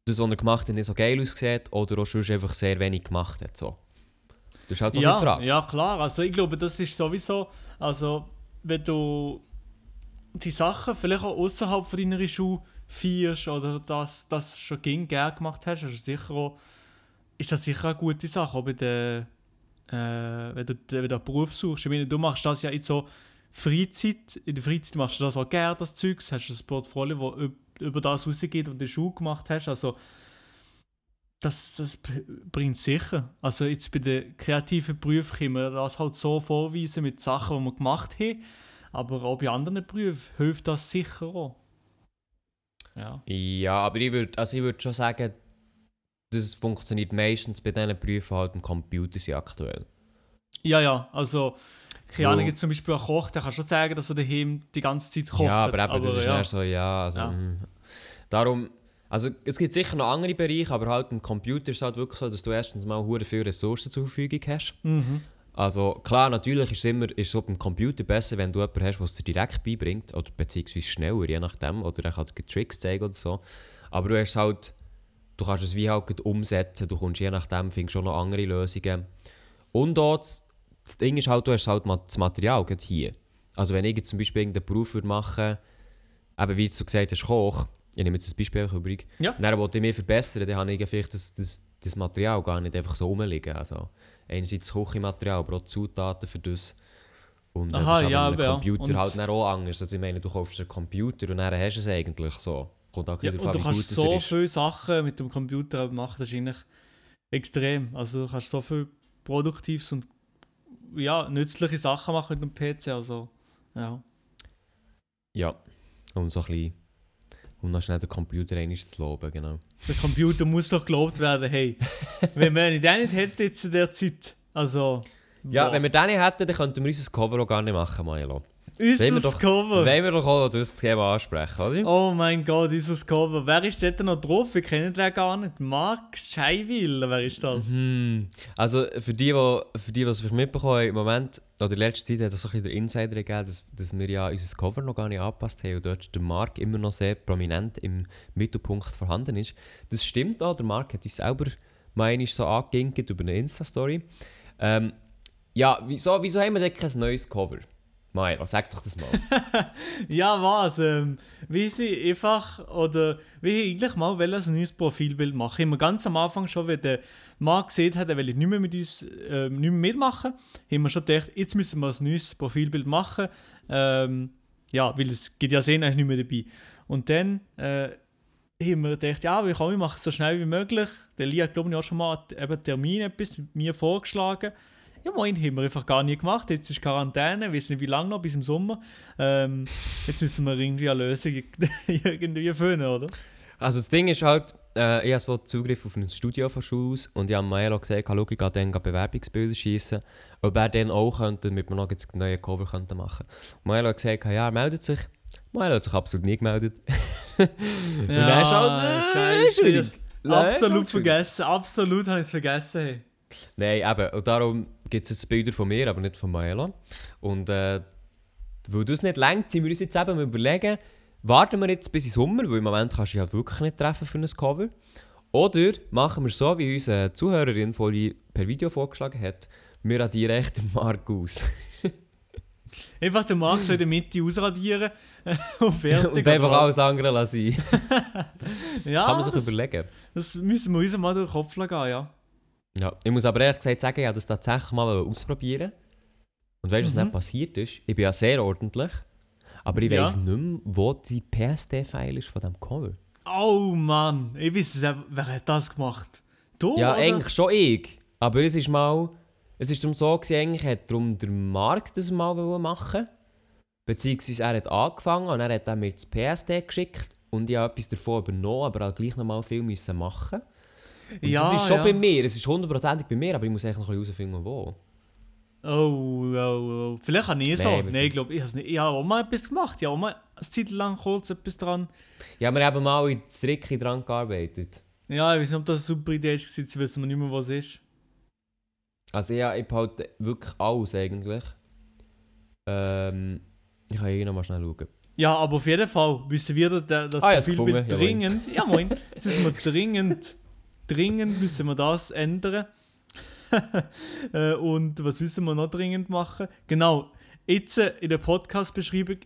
das, was er gemacht hat, nicht so geil aussieht oder auch sonst einfach sehr wenig gemacht hat? So. Das ist halt so eine ja, Frage. ja, klar. Also ich glaube, das ist sowieso, also wenn du die Sachen vielleicht auch außerhalb von deiner Schule feierst oder das, das schon ging gerne gemacht hast, ist, sicher auch, ist das sicher eine gute Sache, auch bei der, äh, wenn, du, wenn du einen Beruf suchst. Ich meine, du machst das ja in so Freizeit, in der Freizeit machst du das auch gerne, das Zeug, hast du ein Portfolio, das über das rausgeht, was du in der Schule gemacht hast, also das, das bringt sicher. Also jetzt bei den kreativen Berufen können wir das halt so vorweisen mit Sachen, die wir gemacht haben. Aber auch bei anderen Berufen hilft das sicher auch. Ja. Ja, aber ich würde also ich würd schon sagen, das funktioniert meistens bei diesen Berufen halt am Computer sind aktuell. Ja, ja, also, keine Ahnung, jetzt zum Beispiel ein Koch, der kann schon sagen, dass er daheim die ganze Zeit kocht. Ja, aber eben, das ist ja. ja. so, ja, also, Ja. mm. Darum, also es gibt sicher noch andere Bereiche, aber halt im Computer ist es halt wirklich so, dass du erstens mal hure viele Ressourcen zur Verfügung hast. Mhm. Also klar, natürlich ist es immer ist so beim Computer besser, wenn du jemanden hast, der es dir direkt beibringt, oder beziehungsweise schneller, je nachdem, oder er kann dir Tricks zeigen oder so. Aber du hast halt, du kannst es wie halt umsetzen, du kommst je nachdem, findest schon noch andere Lösungen. Und auch das, das Ding ist halt, du hast halt das Material hier. Also wenn ich jetzt zum Beispiel irgendeinen Beruf würde machen eben wie du gesagt hast, Koch, ich nehme jetzt ein Beispiel übrig, Ja. und dann wollte ich mich verbessern, dann habe ich vielleicht das, das, das Material gar nicht einfach so rumliegen. Also einerseits das Küchenmaterial, aber auch Zutaten für das. Und äh, Aha, das ist ja, ja. Computer Und- halt dann auch anders. Also ich meine, du kaufst einen Computer und dann hast du es eigentlich so. Kommt auch Ja, und du kannst so viele Sachen mit dem Computer machen, das ist eigentlich extrem. Also du kannst so viel Produktives und ja, nützliche Sachen machen mit dem PC, also ja. Ja, um so ein bisschen, um noch schnell den Computer einmal zu loben, genau. Der Computer muss doch gelobt werden, hey. Wenn wir den nicht hätten jetzt in der Zeit, also... Ja, boah. wenn wir den nicht hätten, dann könnten wir unser Cover auch gar nicht machen, Milo. Unser doch- Cover! Wollen wir doch auch das Thema ansprechen, oder? Oh mein Gott, unser Cover. Wer ist dort noch drauf? Wir kennen den gar nicht. Mark Scheiwiller, wer ist das? Hm. Also für die, die, für die, die es vielleicht mitbekommen haben, im Moment, oder in letzter Zeit hat es so ein bisschen der Insider gegeben, dass, dass wir ja unser Cover noch gar nicht angepasst haben und dort der Mark immer noch sehr prominent im Mittelpunkt vorhanden ist. Das stimmt auch, der Mark hat uns selber einmal so angeginkt über eine Insta-Story. Ähm, ja, wieso, wieso haben wir denn kein neues Cover? Maelo, sag doch das mal. Ja, was? Ähm, wie sie einfach, oder wie ich eigentlich mal wollte ein neues Profilbild machen. Wir ganz am Anfang schon, wenn der Marc gesehen hat, er will nicht mehr mit uns ähm, nicht mehr mitmachen, haben wir schon gedacht, jetzt müssen wir ein neues Profilbild machen. Ähm, ja, weil es geht ja sehen eigentlich nicht mehr dabei. Und dann äh, haben wir gedacht, ja, wir können wir machen so schnell wie möglich. Der Lia hat, glaube ich, auch schon mal eben Termin etwas mir vorgeschlagen. Ja, moin, haben wir einfach gar nie gemacht. Jetzt ist Quarantäne, wissen nicht wie lange noch, bis im Sommer. Ähm, jetzt müssen wir irgendwie eine Lösung irgendwie finden, oder? Also das Ding ist halt, äh, ich habe so Zugriff auf ein Studio von Schule aus und ich habe Maelo gesagt, schau, ich gehe dann Bewerbungsbilder schießen, ob er dann auch könnte, damit wir noch jetzt neue Cover könnte machen Maelo hat gesagt, ja, er meldet sich. Maelo hat sich absolut nie gemeldet. und dann ist halt, äh, Scheiße. Absolut halt vergessen, absolut habe ich es vergessen. Hey. Nein, eben, und darum gibt es jetzt Bilder von mir, aber nicht von Maelo. Und äh, weil das nicht längt, sind wir uns jetzt eben überlegen, warten wir jetzt bis in Sommer, weil im Moment kannst du dich halt wirklich nicht treffen für ein Cover. Oder machen wir so, wie unsere Zuhörerin vorhin per Video vorgeschlagen hat, wir radieren echt den Mark aus. Einfach den Marc so in der Mitte ausradieren und fertig. Und einfach alles andere lassen. ja, Kann man sich das, überlegen. das müssen wir uns mal durch den Kopf gehen, ja. Ja, ich muss aber ehrlich gesagt sagen, ich habe das tatsächlich mal ausprobieren. Und weißt du, was Mhm. dann passiert ist? Ich bin ja sehr ordentlich. Aber ich Ja. weiss nicht mehr, wo die PSD-File ist von diesem Cover. Oh Mann, ich weiß es, wer hat das gemacht? Du? Ja, oder? eigentlich schon ich. Aber es ist mal. Es ist darum so, gewesen, eigentlich hat darum der Markt das mal wollen machen Beziehungsweise er hat angefangen und er hat dann mir das PSD geschickt. Und ich habe etwas davon übernommen, aber auch gleich noch mal viel müssen machen. Und ja, das ist schon ja. bei mir, es ist hundertprozentig bei mir, aber ich muss eigentlich noch ein bisschen herausfinden, wo. Oh, oh, oh. Vielleicht habe ich es Nein, so. aber- Nein, ich glaube, ich habe. Ich habe auch mal etwas gemacht. Ich habe auch mal eine Zeit lang kurz etwas dran. Ja, wir haben mal in Stricken dran gearbeitet. Ja, ich weiß nicht, ob das eine super Idee ist. Jetzt wissen wir nicht mehr, was es ist. Also ja, ich behalte wirklich alles eigentlich. Ähm, ich kann hier noch mal schnell schauen. Ja, aber auf jeden Fall müssen wir da- das Ah, ich jawohl. dringend. Ja, moin. Jetzt müssen wir dringend, dringend müssen wir das ändern. Äh, Und was müssen wir noch dringend machen? Genau, jetzt äh, in der Podcast-Beschreibung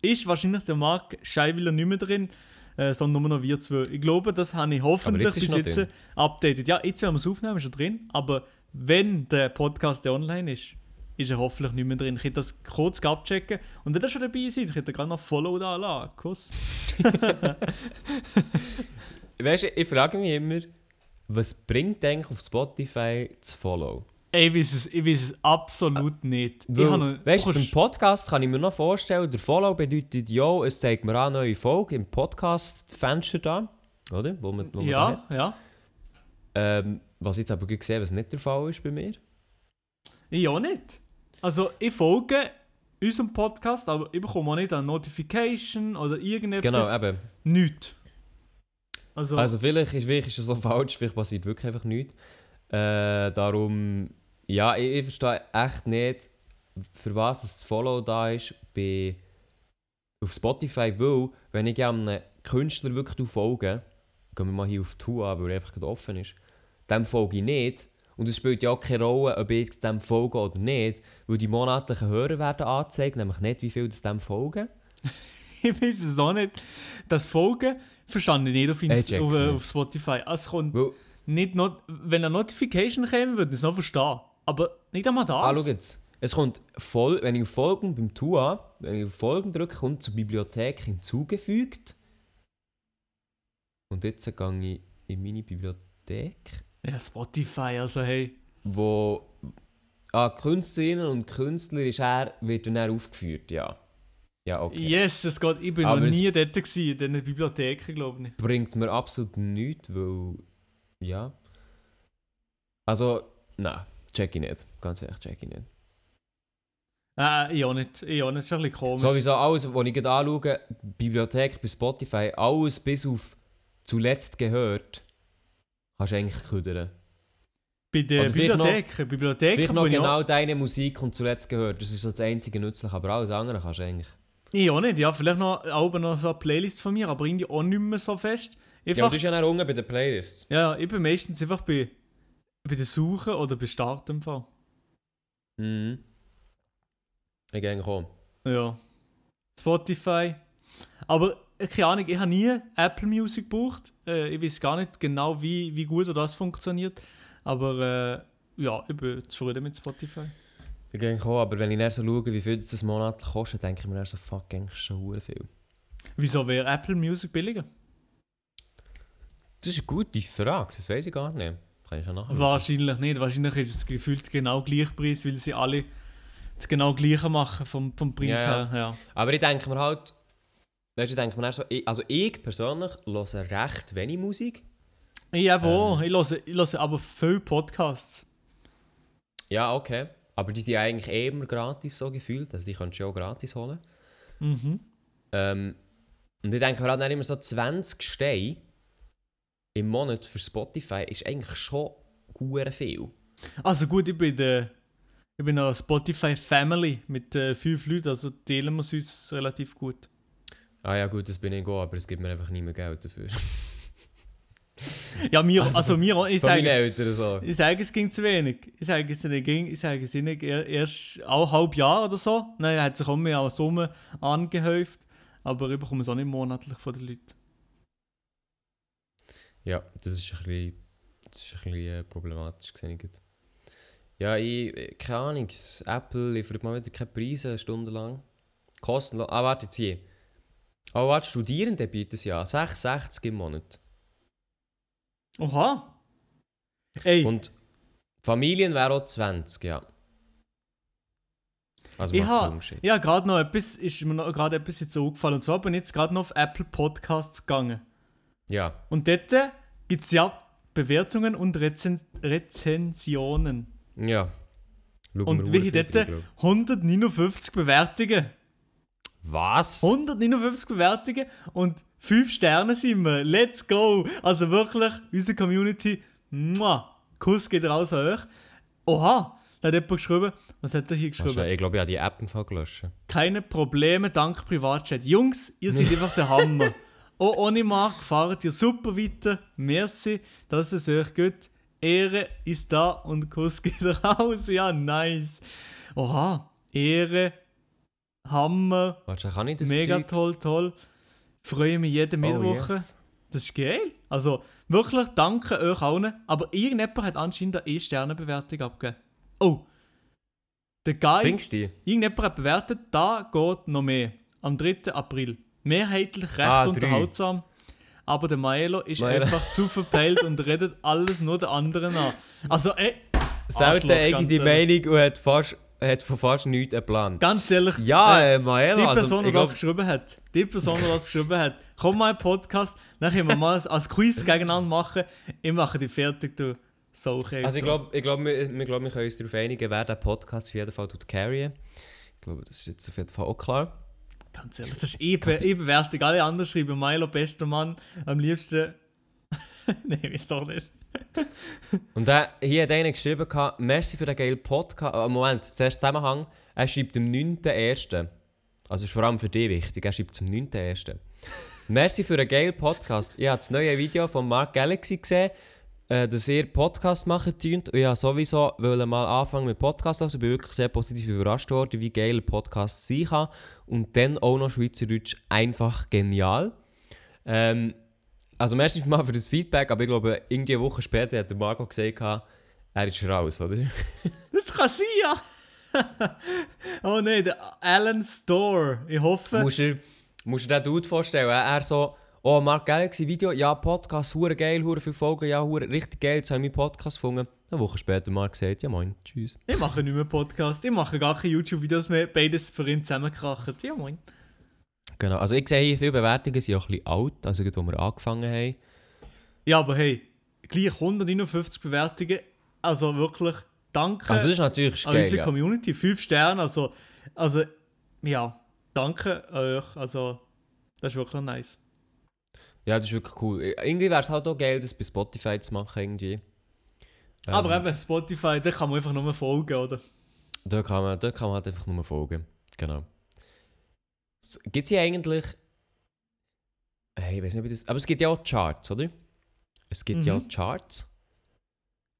ist wahrscheinlich der Marc Scheiwiller nicht mehr drin, äh, sondern nur noch wir zwei. Ich glaube, das habe ich hoffentlich jetzt bis jetzt updated. Ja, jetzt, wenn wir es aufnehmen, ist er drin. Aber wenn der Podcast der online ist, ist er hoffentlich nicht mehr drin. Ich hätte das kurz abchecken. Und wenn ihr schon dabei seid, könnt ihr gerade noch Follow da lassen. Kuss. Weißt du, ich frage mich immer, was bringt eigentlich auf Spotify zu follow? Ey, Ich weiß es, ich weiß es absolut nicht. ich Weil, habe noch, weißt du, beim Podcast kann ich mir noch vorstellen, der Follow bedeutet ja, es zeigt mir an neue Folge im Podcast-Fenster da, oder? Wo man, wo man Ja, hat. ja. Ähm, was ich jetzt aber gesehen was nicht der Fall ist bei mir. Ich auch nicht. Also, ich folge unserem Podcast, aber ich bekomme auch nicht eine Notification oder irgendetwas. Genau, eben. Nichts. Also, Also vielleicht ist, vielleicht ist das so falsch, vielleicht passiert wirklich einfach nichts. Äh, darum, ja, ich, ich verstehe echt nicht, für was das Follow da ist bei, auf Spotify, weil, wenn ich einem Künstler wirklich folge, gehen wir mal hier auf Tour an, weil er einfach offen ist, dem folge ich nicht. Und es spielt ja auch keine Rolle, ob ich dem folge oder nicht, weil die monatlichen Hörer werden angezeigt, nämlich nicht, wie viel das dem folgen. ich weiß es auch nicht. Das Folgen verstand ich nicht auf, Inst check's auf, äh, nicht. auf Spotify. Es kommt Weil, nicht not wenn eine Notification käme, würde ich es noch verstehen. Aber nicht einmal das. ah, schau jetzt. Es kommt voll, wenn ich Folgen beim Tour, wenn ich Folgen drücke, kommt zur Bibliothek hinzugefügt. Und jetzt gehe ich in meine Bibliothek. Ja, Spotify, also hey. wo ah, Künstlerinnen und Künstler ist er, wird dann aufgeführt, ja. Ja, okay. Yes, es geht. Ich bin Aber noch nie dort gewesen, in diesen Bibliotheken, glaube ich. Bringt mir absolut nichts, weil, ja. Also, nein, check ich nicht. Ganz ehrlich, check ich nicht. Äh, ich auch nicht. Ich auch nicht. Das ist ein bisschen komisch. Sowieso alles, was ich gerade anschaue, Bibliothek bei Spotify, alles bis auf zuletzt gehört, kannst du eigentlich küdern. Bei noch- Bibliotheken. Bibliotheken Vielleicht noch ich genau auch, deine Musik kommt zuletzt gehört, das ist so das einzige nützlich, aber alles andere kannst du eigentlich. Ich auch nicht. Ja, vielleicht noch, auch noch so eine Playlist von mir, aber irgendwie auch nicht mehr so fest. Ja, Einfach, und du bist ja dann unten bei den Playlists. ja, ich bin meistens einfach bei, bei der Suche oder bei Start im Fall. Mhm. Ich gehe auch. Ja. Spotify. Aber äh, keine Ahnung, ich habe nie Apple Music gebraucht. Äh, ich weiß gar nicht genau, wie, wie gut das funktioniert. Aber äh, ja, ich bin zufrieden mit Spotify. Eigentlich auch, aber wenn ich dann so schaue, wie viel das monatlich kostet, denke ich mir dann so, fuck, eigentlich schon viel. Wieso wäre Apple Music billiger? Das ist eine gute Frage, das weiß ich gar nicht. Kann ich schon nachher Wahrscheinlich nicht. Wahrscheinlich ist es gefühlt genau gleich Preis, weil sie alle das genau gleiche machen vom, vom Preis Ja, ja. her. Ja. Aber ich denke mir halt, weißt ich denke mir so, ich, also ich persönlich höre recht wenig Musik. Ich eben auch. Ähm. Ich höre, ich höre aber viele Podcasts. Ja, okay. Aber die sind eigentlich eh immer gratis so gefühlt, also die kannst du ja auch gratis holen. Mhm. Ähm, und ich denke mir halt immer so 20 Steine im Monat für Spotify ist eigentlich schon hure viel. Also gut, ich bin, der, ich bin eine Spotify Family mit äh, fünf Leuten, also teilen wir es uns relativ gut. Ah ja gut, das bin ich auch, aber es gibt mir einfach nie mehr Geld dafür. Ja, mir, also, Also, mir, ich sage, Eltern so. ich sage, es ging zu wenig. Ich sage es nicht, ging, ich sage es nicht er- erst auch ein halbes Jahr oder so. Nein, hat sich auch mehr als Summe angehäuft, aber ich bekomme es auch nicht monatlich von den Leuten. Ja, das ist ein bisschen, das ist ein bisschen äh, problematisch gesehen. Ja, ich, äh, keine Ahnung, Apple liefert mal wieder keine Preise stundenlang. Kostenlos. Ah, warte jetzt hier. Oh, warte, Studierende bieten es ja. 6,60 im Monat. Oha! Ey, Und Familien wären auch 20, ja. Also ich habe ja, gerade noch etwas, ist mir gerade etwas jetzt aufgefallen. Und zwar bin ich jetzt gerade noch auf Apple Podcasts gegangen. Ja. Und dort gibt es ja Bewertungen und Rezen Rezensionen. Ja. Schauen Und wir dort drauf. 159 Bewertungen. Was? 159 Bewertungen und 5 Sterne sind wir. Let's go! Also wirklich, unsere Community, muah, Kuss geht raus an euch. Oha, da hat jemand geschrieben, was hat er hier geschrieben? Ich glaube, ich habe die App im gelöscht. Keine Probleme dank Privatchat. Jungs, ihr seid einfach der Hammer. Oh, ohne Mark fahrt ihr super weiter. Merci, dass es euch geht. Ehre ist da und Kuss geht raus. Ja, nice. Oha, Ehre, Hammer, Warte, kann ich das mega Zeug? toll, toll. Freue mich jede Mittwoche. Oh, yes. Das ist geil. Also wirklich danke euch allen. Aber irgendjemand hat anscheinend eine E-Sterne-Bewertung abgegeben. Oh. Der Guy. Findest du? Irgendjemand hat bewertet, da geht noch mehr. Am 3. April. Mehrheitlich recht Ah, unterhaltsam. Aber der Maelo ist Maelo. einfach zu verpeilt und redet alles nur den anderen an. Also, ey, Selten ganz die. Meinung und hat, fast, hat von fast nichts einen Plan. ganz ehrlich, Ja, äh, äh, Maela, die also, Person, die ich das geschrieben hat, die Person, die das geschrieben hat, komm mal in den Podcast, dann können wir mal als Quiz gegeneinander machen. Ich mache die fertig, du. Okay. Also ich glaube, ich glaub, wir, wir, glaub, wir können uns darauf einigen, wer den Podcast auf jeden Fall tut carryen. Ich glaube, das ist jetzt auf jeden Fall auch klar. Ganz ehrlich, das ist eben, eben wertig. Alle anderen schreiben Milo, bester Mann, am liebsten. Nein, ist doch nicht. Und der, hier hat einer geschrieben, merci für den geilen Podcast. Oh, Moment, zuerst Zusammenhang. Er schreibt am 9.1. Also ist vor allem für dich wichtig, er schreibt am 9.1. merci für den geilen Podcast. Ich habe das neue Video von Mark Galaxy gesehen, äh, dass ihr Podcast machen tönt. Und ich wollte sowieso wollte mal anfangen mit Podcast. Also ich bin wirklich sehr positiv überrascht worden, wie geil ein Podcast sein kann. Und dann auch noch Schweizerdeutsch einfach genial. Ähm, also merci mal für das Feedback, aber ich glaube, irgendwie eine Woche später hat der Marco gesagt, er ist raus, oder? Das kann sein, ja. oh nein, der Alan Store. Ich hoffe. Musst du musst dir den Dude vorstellen, er so, oh Mark Galaxy Video, ja Podcast, hure geil, hure viele Folgen, ja hure richtig geil, jetzt habe ich meinen Podcast gefunden. Eine Woche später Mark gesagt, ja moin, tschüss. Ich mache nicht mehr Podcast, ich mache gar keine YouTube-Videos mehr, beides für ihn zusammengekracht. Ja moin. Genau, also ich sehe hier viele Bewertungen sind auch ein bisschen alt, also als wir angefangen haben. Ja, aber hey, gleich 159 Bewertungen, also wirklich danke Also das ist natürlich an geil, unsere ja. Community, 5 Sterne, also, also ja, danke euch, also das ist wirklich nice. Ja, das ist wirklich cool. Irgendwie wäre es halt auch geil, das bei Spotify zu machen, irgendwie. Ähm, Aber eben, Spotify, da kann man einfach nur folgen, oder? Da kann man, da kann man halt einfach nur folgen. Genau. Gibt es hier eigentlich... Hey, ich weiß nicht, wie das... Aber es gibt ja auch Charts, oder? Es gibt ja Mhm. auch Charts.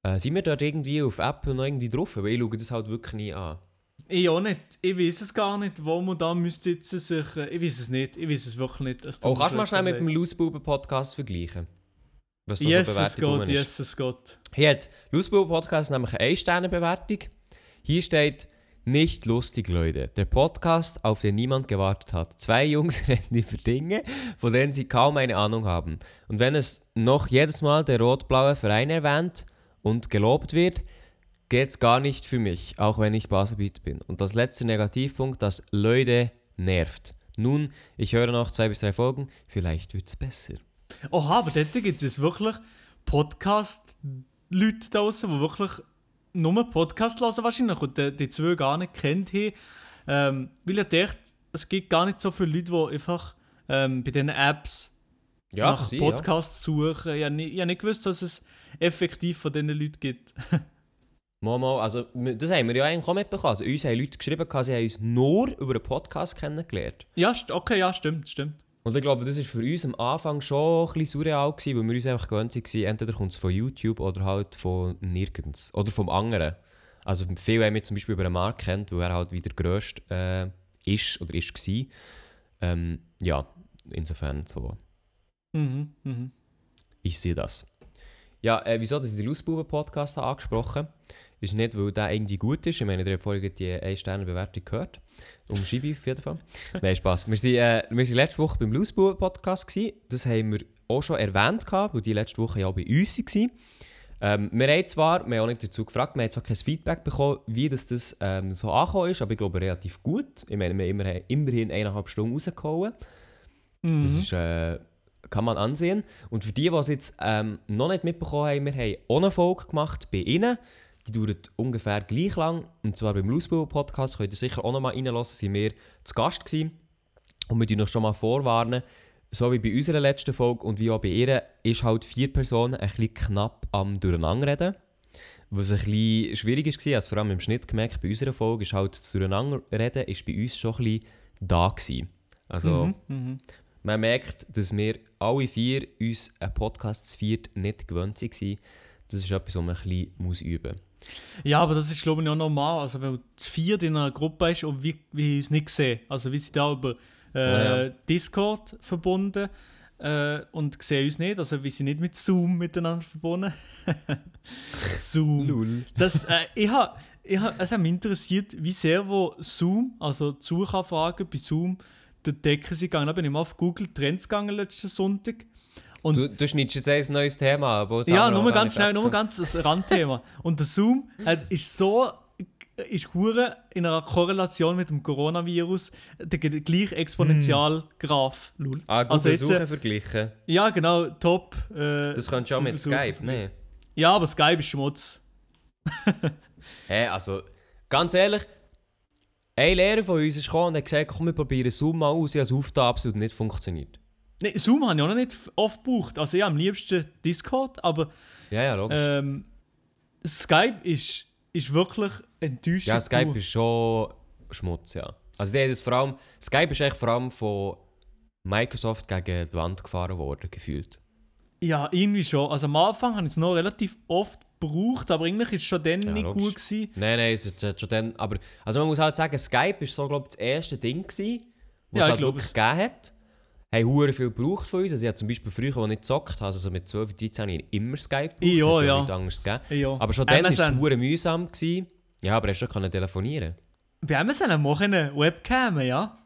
Äh, sind wir dort irgendwie auf Apple noch irgendwie drauf? Weil ich schaue das halt wirklich nie an. Ich auch nicht. Ich weiß es gar nicht, wo man da müsste jetzt sich... äh, Ich weiß es nicht. Ich weiß es wirklich nicht. Es tut Oh, kannst du mal schnell mit dem Lausbuben-Podcast vergleichen? Was da so Yes, es bewertet geht, yes, es geht. Hier hat Lustbuben-Podcast nämlich eine 1-Sterne-Bewertung. Hier steht, nicht lustig, Leute. Der Podcast, auf den niemand gewartet hat. Zwei Jungs reden über Dinge, von denen sie kaum eine Ahnung haben. Und wenn es noch jedes Mal der rot-blaue Verein erwähnt und gelobt wird, geht's gar nicht für mich, auch wenn ich Baselbiet bin. Und das letzte Negativpunkt, das Leute nervt. Nun, ich höre noch zwei bis drei Folgen, vielleicht wird's besser. Oha, aber dort gibt es wirklich Podcast-Leute da draussen, die wirklich nur Podcast hören wahrscheinlich und die, die zwei gar nicht kennt haben. Ähm, weil ich dachte, es gibt gar nicht so viele Leute, die einfach ähm, bei diesen Apps nach sie, Podcasts suchen. Ich habe nicht, ich habe nicht gewusst, dass es effektiv von diesen Leuten gibt. Momo, also das haben wir ja eigentlich auch mitbekommen. Also, uns haben Leute geschrieben, sie haben uns nur über einen Podcast kennengelernt. Ja, okay, ja, stimmt, stimmt. Und ich glaube, das war für uns am Anfang schon ein bisschen surreal, gewesen, weil wir uns einfach gewöhnt waren, entweder kommt es von YouTube oder halt von nirgends. Oder vom anderen. Also viele haben mich zum Beispiel über einen Markt kennt, weil er halt wieder grösst äh, ist oder ist war. Ähm, ja, insofern so. Mhm, mhm. Ich sehe das. Ja, äh, wieso, dass ich den Lausbuben-Podcast habe angesprochen ist nicht, weil der irgendwie gut ist. Ich meine, ihr habt vorhin die 1-Sterne-Bewertung gehört. Umschreibe ich auf jeden Fall. Nein, Spaß. Wir sind, äh, wir sind letzte Woche beim Lausbuben-Podcast. Das haben wir auch schon erwähnt, gehabt, weil die letzte Woche ja auch bei uns waren. Ähm, wir haben zwar, wir haben auch nicht dazu gefragt, wir haben zwar kein Feedback bekommen, wie das, das ähm, so angekommen ist, aber ich glaube relativ gut. Ich meine, wir haben immerhin, eineinhalb Stunden rausgehauen. Das Mhm. ist, äh, kann man ansehen. Und für die, die es jetzt ähm, noch nicht mitbekommen haben, wir haben auch eine Folge gemacht bei Ihnen. Die dauert ungefähr gleich lang. Und zwar beim Lausbau-Podcast. Könnt ihr sicher auch noch mal reinlassen. sind wir zu Gast gewesen. Und wir noch schon mal vorwarnen, so wie bei unserer letzten Folge und wie auch bei ihr, ist halt vier Personen ein bisschen knapp am Durcheinanderreden. Was ein bisschen schwierig war, also vor allem im Schnitt gemerkt, bei unserer Folge ist halt das Durcheinanderreden ist bei uns schon ein bisschen da gewesen. Also, Mhm, mhm. Man merkt, dass wir alle vier uns einen Podcast zu viert nicht gewöhnt waren. Das ist etwas, was man ein bisschen muss üben muss. Ja, aber das ist glaube ich auch normal. Also wenn du zu viert in einer Gruppe bist und wir, wir uns nicht sehen. Also wir sind da über äh, Ja. Discord verbunden äh, und sehen uns nicht. Also wir sind nicht mit Zoom miteinander verbunden. Zoom. Lul. Das, äh, ich ha, ich ha, es hat mich interessiert, wie sehr wo Zoom, also Suchanfragen bei Zoom, durch die Decke sind gegangen. Da bin ich mal auf Google Trends gegangen letzten Sonntag. Und Du, du schneidest jetzt ein neues Thema, aber das ja, nur ganz schnell, nur ganz ein Randthema. Und der Zoom hat, ist so ist hure in einer Korrelation mit dem Coronavirus der gleiche Exponentialgraph. Lul. Ah, Google Also jetzt, Suche äh, verglichen. Ja, genau, top. Äh, Das kannst du auch mit Skype, ne? Ja, aber Skype ist Schmutz. Hey, also, ganz ehrlich, ein Lehrer von uns ist gekommen und hat gesagt, komm, wir probieren Zoom mal aus. Ich habe es absolut nicht funktioniert. Nee, Zoom habe ich auch noch nicht oft gebraucht. Also ja, am liebsten Discord, aber Ja, ja, logisch. ähm, Skype ist, ist wirklich enttäuschend. ja, Skype ist schon Schmutz, ja. Also, die jetzt vor allem, Skype ist echt vor allem von Microsoft gegen die Wand gefahren worden, gefühlt. Ja, irgendwie schon. Also am Anfang habe ich es noch relativ oft gebraucht, aber eigentlich ist es schon dann Ja, nicht logisch. gut gewesen. Nein, nein, es ist schon dann, aber, also man muss halt sagen, Skype ist so, glaube ich, das erste Ding gewesen, was Ja, es halt wirklich gegeben hat. Haben hure viel gebraucht von uns. Also ich habe zum Beispiel früher, als ich gezockt habe, also so mit 12, 13, habe ich immer Skype gebraucht. Es hat ja. nichts anderes gegeben. Ja. Aber schon dann war es hure mühsam. Gewesen. Ja, aber hast du schon telefonieren Bei Amazon haben wir auch eine Webcam, ja.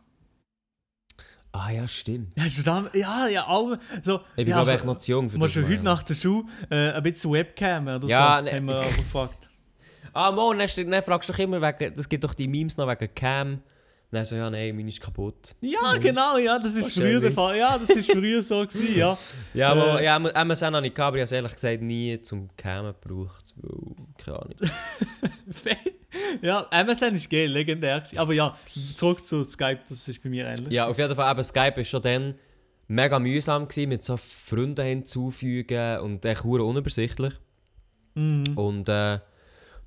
Ah ja, stimmt. Hast du da, ja, ja, alle, so, Ich bin ja, glaube echt noch zu jung für Musst du das heute nach der Schule äh, ein bisschen Webcam oder Ja, so, ne- haben wir aber gefragt. Ah, Mo, dann, dann fragst du doch immer, wegen, das gibt doch die Memes noch wegen Cam. Dann so, ja, nein, meine ist kaputt. Ja, genau, ja, das ist früher der. Fall. Ja, das ist früher so gewesen, ja. Ja, Äh. aber ja, Am- Amazon habe ich gehabt, aber ich habe es ehrlich gesagt nie zum Cam gebraucht. Weil, keine Ahnung. ja, Amazon ist geil, legendär gewesen. Aber ja, zurück zu Skype, das ist bei mir ähnlich. Ja, auf jeden Fall, eben Skype war schon dann mega mühsam gewesen, mit so Freunden hinzufügen und echt hure unübersichtlich. Mhm. Und äh,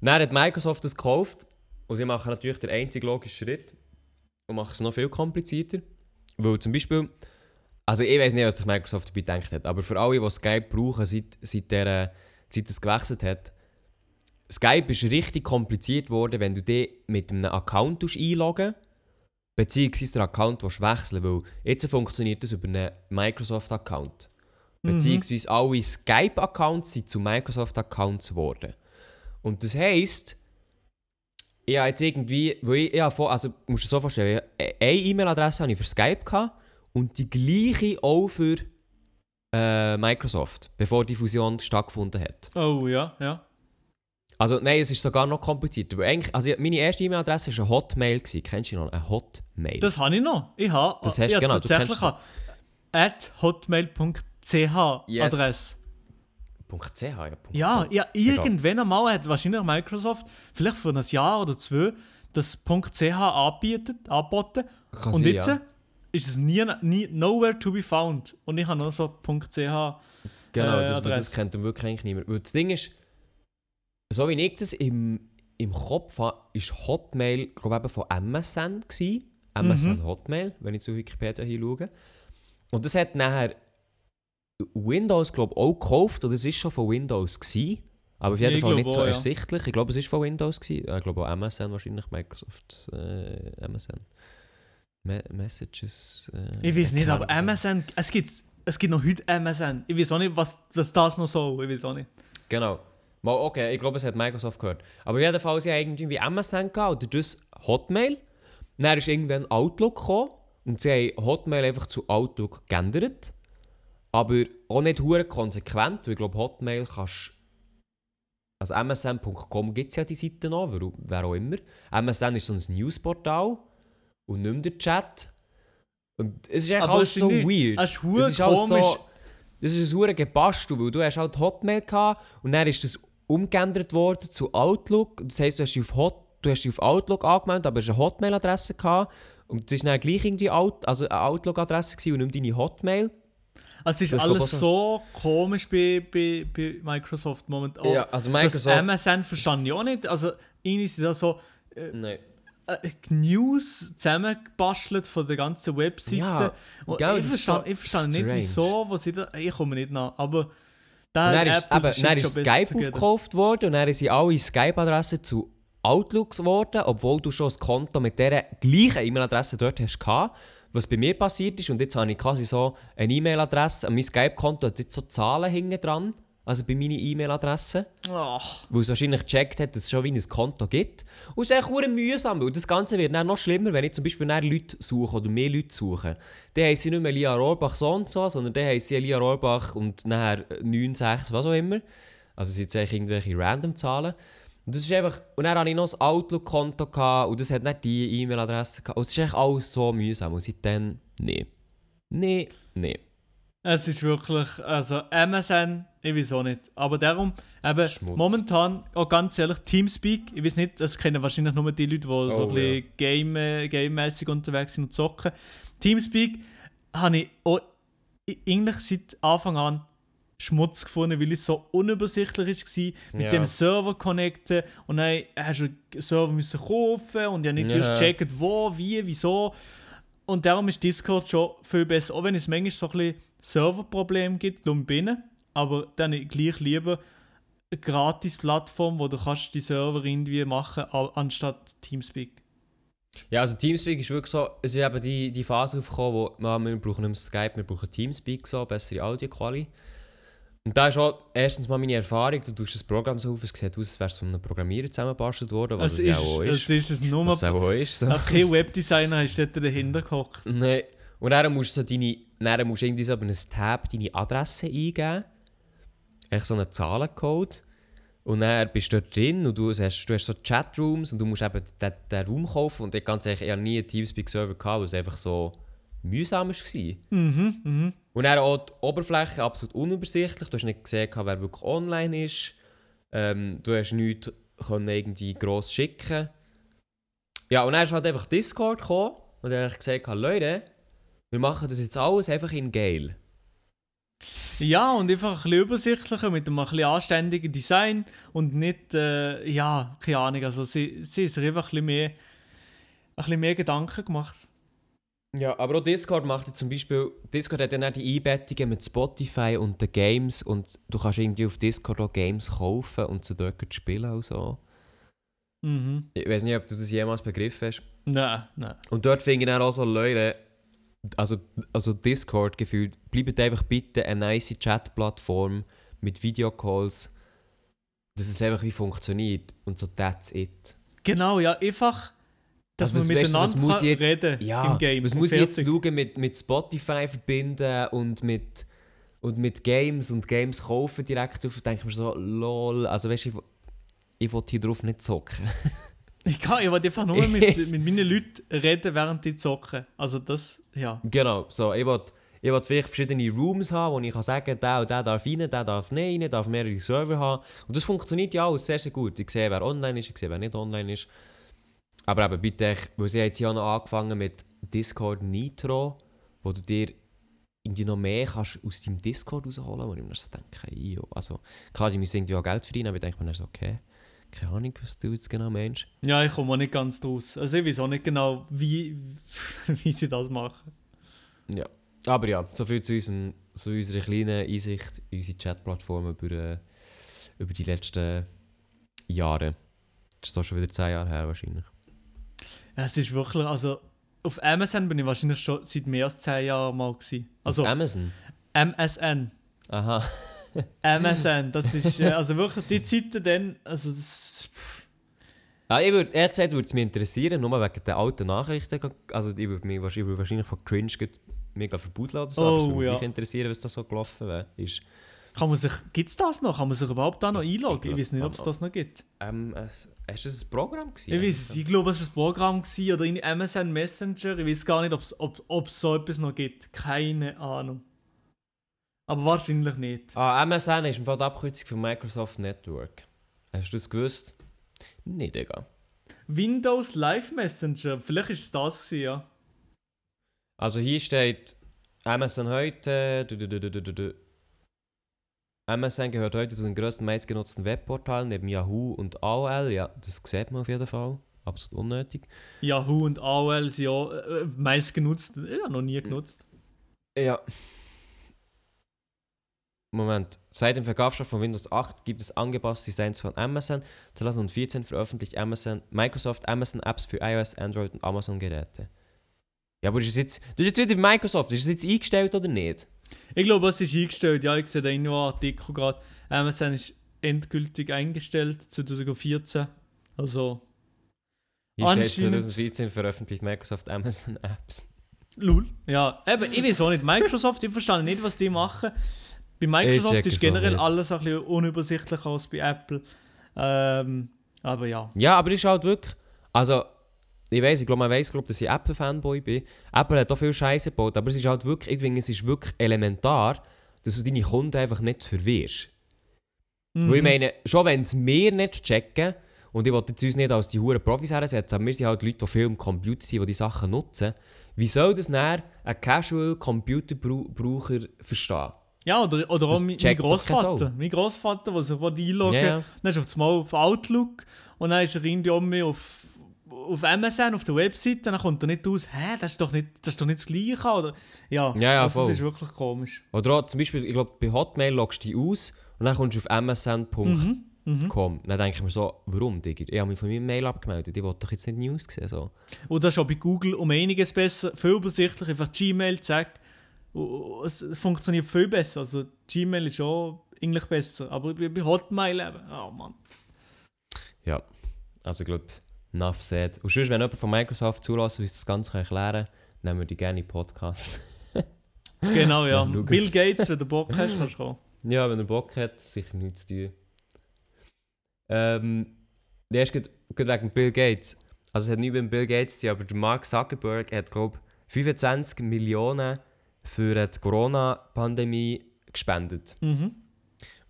dann hat Microsoft das gekauft und sie machen natürlich den einzigen logischen Schritt und machen es noch viel komplizierter. Weil zum Beispiel, also ich weiß nicht, was sich Microsoft dabei gedacht hat, aber für alle, die Skype brauchen, seit, seit, der, seit es gewechselt hat, Skype ist richtig kompliziert worden, wenn du dich mit einem Account einloggen beziehungsweise den Account wechseln weil jetzt funktioniert das über einen Microsoft-Account. Beziehungsweise alle Skype-Accounts sind zu Microsoft-Accounts geworden. Und das heisst, ich habe jetzt irgendwie, weil ich, ich vor, also du musst dir so vorstellen, eine E-Mail-Adresse habe ich für Skype gehabt und die gleiche auch für äh, Microsoft, bevor die Fusion stattgefunden hat. Oh, ja, ja. Also nein, es ist sogar noch komplizierter. Weil eigentlich, also meine erste E-Mail-Adresse war eine Hotmail. Gewesen. Kennst du noch? Eine Hotmail. Das habe ich noch. Ich habe Das hast ich du, genau, habe du tatsächlich kennst at hotmail.ch Yes. Adresse. .ch, ja. Ja, ja, irgendwann einmal hat wahrscheinlich Microsoft, vielleicht vor einem Jahr oder zwei, das .ch anbietet, angeboten. Kann Und sein, jetzt ja. ist es nie, nie, nowhere to be found. Und ich habe noch so .ch. Genau, äh, das, das kennt dann wirklich eigentlich niemand. Weil das Ding ist, so wie ich das im, im Kopf habe, ist Hotmail, glaube ich, von MSN gewesen. MSN Mhm. Hotmail, wenn ich zu Wikipedia hier schaue. Und das hat nachher Windows, glaube ich, auch gekauft, oder es ist schon von Windows gewesen. Aber auf jeden Ich Fall nicht so auch, ja. ersichtlich. Ich glaube, es ist von Windows gewesen. Ich glaube auch MSN wahrscheinlich, Microsoft, äh, MSN. Me Messages. Äh, Ich weiß nicht, aber. MSN, es gibt, es gibt noch heute MSN. Ich weiß auch nicht, was, was das noch soll. Ich weiß auch nicht. Genau. Mal, okay, ich glaube, es hat Microsoft gehört. Aber jedenfalls, sie haben irgendwie MSN gehabt oder das Hotmail. Dann ist irgendwann Outlook gekommen und sie haben Hotmail einfach zu Outlook geändert. Aber auch nicht hure konsequent, weil ich glaube, Hotmail kannst also msn.com gibt es ja die Seite noch, wer, wer auch immer. MSN ist so ein Newsportal und nicht mehr der Chat. Und es ist Aber alles es so nicht- weird. es ist Es ist komisch. So, das ist ein hure Gebastel, weil du hast halt Hotmail gehabt und dann ist das umgeändert worden zu Outlook. Das heisst, du hast dich auf, Hot, du hast dich auf Outlook angemeldet, aber hast eine Hotmail-Adresse gehabt. Und das ist dann gleich irgendwie Out, also eine Outlook-Adresse und nicht deine Hotmail. Also es ist Das alles ich, so komisch bei, bei, bei Microsoft momentan. Ja, also Das Microsoft... MSN verstand ich auch nicht. Also irgendwie sind da so Nein. äh, News zusammengebastelt von der ganzen Webseite. Ja, gell, ich das so ich verstand nicht, wieso, was sie da... Ich komme nicht nach, aber... Dann ist, eben, dann ist Skype aufgekauft worden und dann sind alle Skype-Adressen zu Outlooks geworden, obwohl du schon ein Konto mit dieser gleichen E-Mail-Adresse dort hast gehabt. Was bei mir passiert ist, und jetzt habe ich quasi so eine E-Mail-Adresse, an mein Skype-Konto hat jetzt so Zahlen hinten dran, also bei meiner E-Mail-Adresse, Ach, weil es wahrscheinlich gecheckt hat, dass es schon wie ein Konto gibt. Und es ist echt mühsam, weil das Ganze wird dann noch schlimmer, wenn ich zum Beispiel dann Leute suche oder mehr Leute suche. Dann heisst sie nicht mehr Lia Rohrbach so und so, sondern dann heisst sie Lia Rohrbach und nachher 9, 6, was auch immer. Also sind jetzt eigentlich irgendwelche random Zahlen. Und das ist einfach, und dann hatte ich noch ein Outlook-Konto und das hat nicht die E-Mail-Adresse gehabt. Und es ist echt alles so mühsam. Und seitdem, nee. Nee, nee. Es ist wirklich, also MSN, ich weiß auch nicht. Aber darum, eben, Schmutz. momentan, auch ganz ehrlich, Teamspeak, ich weiß nicht, das kennen wahrscheinlich nur die Leute, die so Oh, ein bisschen game, äh, unterwegs sind und zocken. Teamspeak habe ich auch eigentlich seit Anfang an Schmutz gefunden, weil es so unübersichtlich war, mit Ja. dem Server connecten und dann hast du einen Server müssen kaufen und ja nicht Ja. durchchecken, wo, wie, wieso. Und darum ist Discord schon viel besser, auch wenn es manchmal so ein bisschen Serverprobleme gibt, um binnen, aber dann gleich lieber eine gratis Plattform, wo du kannst die Server irgendwie machen, anstatt Teamspeak. Ja, also Teamspeak ist wirklich so, es ist eben die, die Phase aufgekommen, wo man, wir brauchen nicht mehr Skype, wir brauchen Teamspeak, so, bessere Audioqualität. Und da ist auch erstens mal meine Erfahrung, du tust das Programm so auf, es sieht aus, als wäre es von einem Programmierer zusammengebastelt worden, was Es es ja ist, auch es ist. ist es nur Was auch ist. So. kein Webdesigner ist dort dahinter gehockt. Nein. Und dann musst du so deine, dann musst du irgendwie so über ein Tab deine Adresse eingeben. Echt so einen Zahlencode. Und dann bist du dort drin und du hast, du hast so Chatrooms und du musst eben den, den Raum kaufen. Und ich ganz ehrlich, ich habe nie einen Teamspeak-Server gehabt, weil es einfach so mühsam war. Mhm, mhm. Und dann auch die Oberfläche absolut unübersichtlich. Du hast nicht gesehen, wer wirklich online ist. Ähm, du hast nichts können irgendwie gross schicken. Ja, und dann ist halt einfach Discord gekommen und dann habe ich gesagt, Leute, wir machen das jetzt alles einfach in geil. Ja, und einfach ein bisschen übersichtlicher, mit einem ein bisschen anständigen Design und nicht, äh, ja, keine Ahnung, also sie, sie ist einfach ein bisschen mehr, ein bisschen mehr Gedanken gemacht. Ja, aber auch Discord macht jetzt zum Beispiel, Discord hat dann auch die Einbettungen mit Spotify und den Games und du kannst irgendwie auf Discord auch Games kaufen und sie dort spielen und so. Mhm. Ich weiß nicht, ob du das jemals begriffen hast. Nein, nein. Und dort finde ich dann auch so Leute, also, also Discord gefühlt, bleibt einfach bitte eine nice Chat-Plattform mit Videocalls, dass es einfach wie funktioniert und so that's it. Genau, ja, einfach, dass Also man was- weißt miteinander muss kann jetzt- reden Ja, im Game. was und muss ich jetzt schauen mit, mit Spotify verbinden und mit, und mit Games und Games kaufen direkt auf, denke ich mir so, lol, also weißt du, ich, ich will hier drauf nicht zocken. Ich kann, ich will einfach nur mit, mit meinen Leuten reden, während die zocken. Also das, ja. Genau, so, ich will, ich will vielleicht verschiedene Rooms haben, wo ich kann sagen der und der darf rein, der darf nicht rein, darf mehrere Server haben. Und das funktioniert ja alles sehr, sehr gut. Ich sehe, wer online ist, ich sehe, wer nicht online ist. Aber eben bitte, weil sie jetzt ja noch angefangen mit Discord Nitro, wo du dir irgendwie noch mehr kannst aus deinem Discord rausholen, wo ich mir so denke, jo, also klar, die müssen irgendwie auch Geld verdienen, aber ich denke mir dann so, okay, keine Ahnung, was du jetzt genau meinst. Ja, ich komme auch nicht ganz draus. Also ich weiß auch nicht genau, wie, wie sie das machen. Ja. Aber ja, so viel zu, unserem, zu unserer kleinen Einsicht in unsere Chat-Plattform über, äh, über die letzten Jahre. Das ist doch schon wieder 10 Jahre her wahrscheinlich. Es ist wirklich, also auf Amazon bin ich wahrscheinlich schon seit mehr als 10 Jahren mal gewesen. Also Auf Amazon? MSN. Aha. MSN, das ist, äh, also wirklich die Zeiten dann, also das, pff, Ja, ich würd, ehrlich gesagt würde es mich interessieren, nur wegen der alten Nachrichten. Also ich würde mich wahrscheinlich, ich würde wahrscheinlich von Cringe mega verboten oder so. aber es Oh, würde mich ja. interessieren, was da so gelaufen. Ist, kann man sich, gibt es das noch? Kann man sich überhaupt da noch einloggen? Ich weiß nicht, ob es das noch gibt. ähm, es- hast du das ein Programm gewesen? Ich weiß es, ich glaube, es war ein Programm gewesen, oder in MSN Messenger. Ich weiß gar nicht, ob's, ob ob es so etwas noch gibt. Keine Ahnung. Aber wahrscheinlich nicht. Ah, MSN ist im Fall die Abkürzung für Microsoft Network. Hast du das gewusst? Nicht, egal. Windows Live Messenger, vielleicht ist es das gewesen, ja. Also hier steht Amazon heute. Du, du, du, du, du, du. Amazon gehört heute zu den größten meistgenutzten Webportalen neben Yahoo und AOL. Ja, das sieht man auf jeden Fall. Absolut unnötig. Yahoo und AOL sind ja äh, meist genutzt. Ich habe noch nie genutzt. Ja. Moment. Seit dem Verkaufsstart von Windows 8 gibt es angepasste Designs von Amazon. 2014 veröffentlicht Amazon, Microsoft Amazon Apps für iOS, Android und Amazon Geräte. Ja, aber ist jetzt, das ist jetzt wieder bei Microsoft. Ist es jetzt eingestellt oder nicht? Ich glaube, es ist eingestellt. Ja, ich sehe da irgendwo einen Artikel gerade. Amazon ist endgültig eingestellt 2014. Also, steht Anscheinend- 2014 veröffentlicht Microsoft Amazon Apps. lul. Ja, eben, ich weiß auch nicht. Microsoft, ich verstehe nicht, was die machen. Bei Microsoft ist generell alles ein bisschen unübersichtlicher als bei Apple. Ähm, aber ja. Ja, aber ist halt wirklich. Also, ich weiß, ich glaube, man weiß, glaub, dass ich Apple-Fanboy bin. Apple hat auch viel Scheiße gebaut, aber es ist halt wirklich, ich finde, es ist wirklich elementar, dass du deine Kunden einfach nicht verwirrst. Mhm. Weil ich meine, schon wenn es wir nicht checken, und ich wollte uns nicht als die huren Profis hersetzen, aber wir sind halt Leute, die viel am Computer sind, die die Sachen nutzen, wie soll das dann ein Casual-Computerbraucher verstehen? Ja, oder, oder auch mein, Großvater. Mein Großvater, der sich wollte einloggen Ja, ja. dann ist auf einmal auf Outlook und dann ist er irgendwie um mich auf, auf MSN, auf der Webseite, dann kommt er nicht aus, hä, das ist doch nicht das, ist doch nicht das Gleiche, oder? Ja, Ja, ja, also das ist wirklich komisch. Oder auch zum Beispiel, ich glaube, bei Hotmail loggst du dich aus und dann kommst du auf msn.com. Mhm, Dann denke ich mir so, warum, Digga? Ich habe mich von meinem Mail abgemeldet, ich wollte doch jetzt nicht News sehen. So. Und das ist auch bei Google um einiges besser, viel übersichtlich, einfach Gmail, zack. Es funktioniert viel besser, also Gmail ist schon eigentlich besser, aber bei bei Hotmail eben, oh Mann. Ja, also ich glaube, enough said. Und sonst, wenn jemand von Microsoft zulässt, wie ich das Ganze erklären kann, nehmen wir die gerne in Podcast. Genau, ja. Bill Gates, wenn du Bock hast, kannst du kommen. ja, wenn er Bock hat, sicher nichts zu tun. Ähm, der ist gerade wegen Bill Gates. Also es hat nicht mit Bill Gates zu tun, aber der Mark Zuckerberg hat, glaube ich, 25 Millionen für die Corona-Pandemie gespendet. Mhm.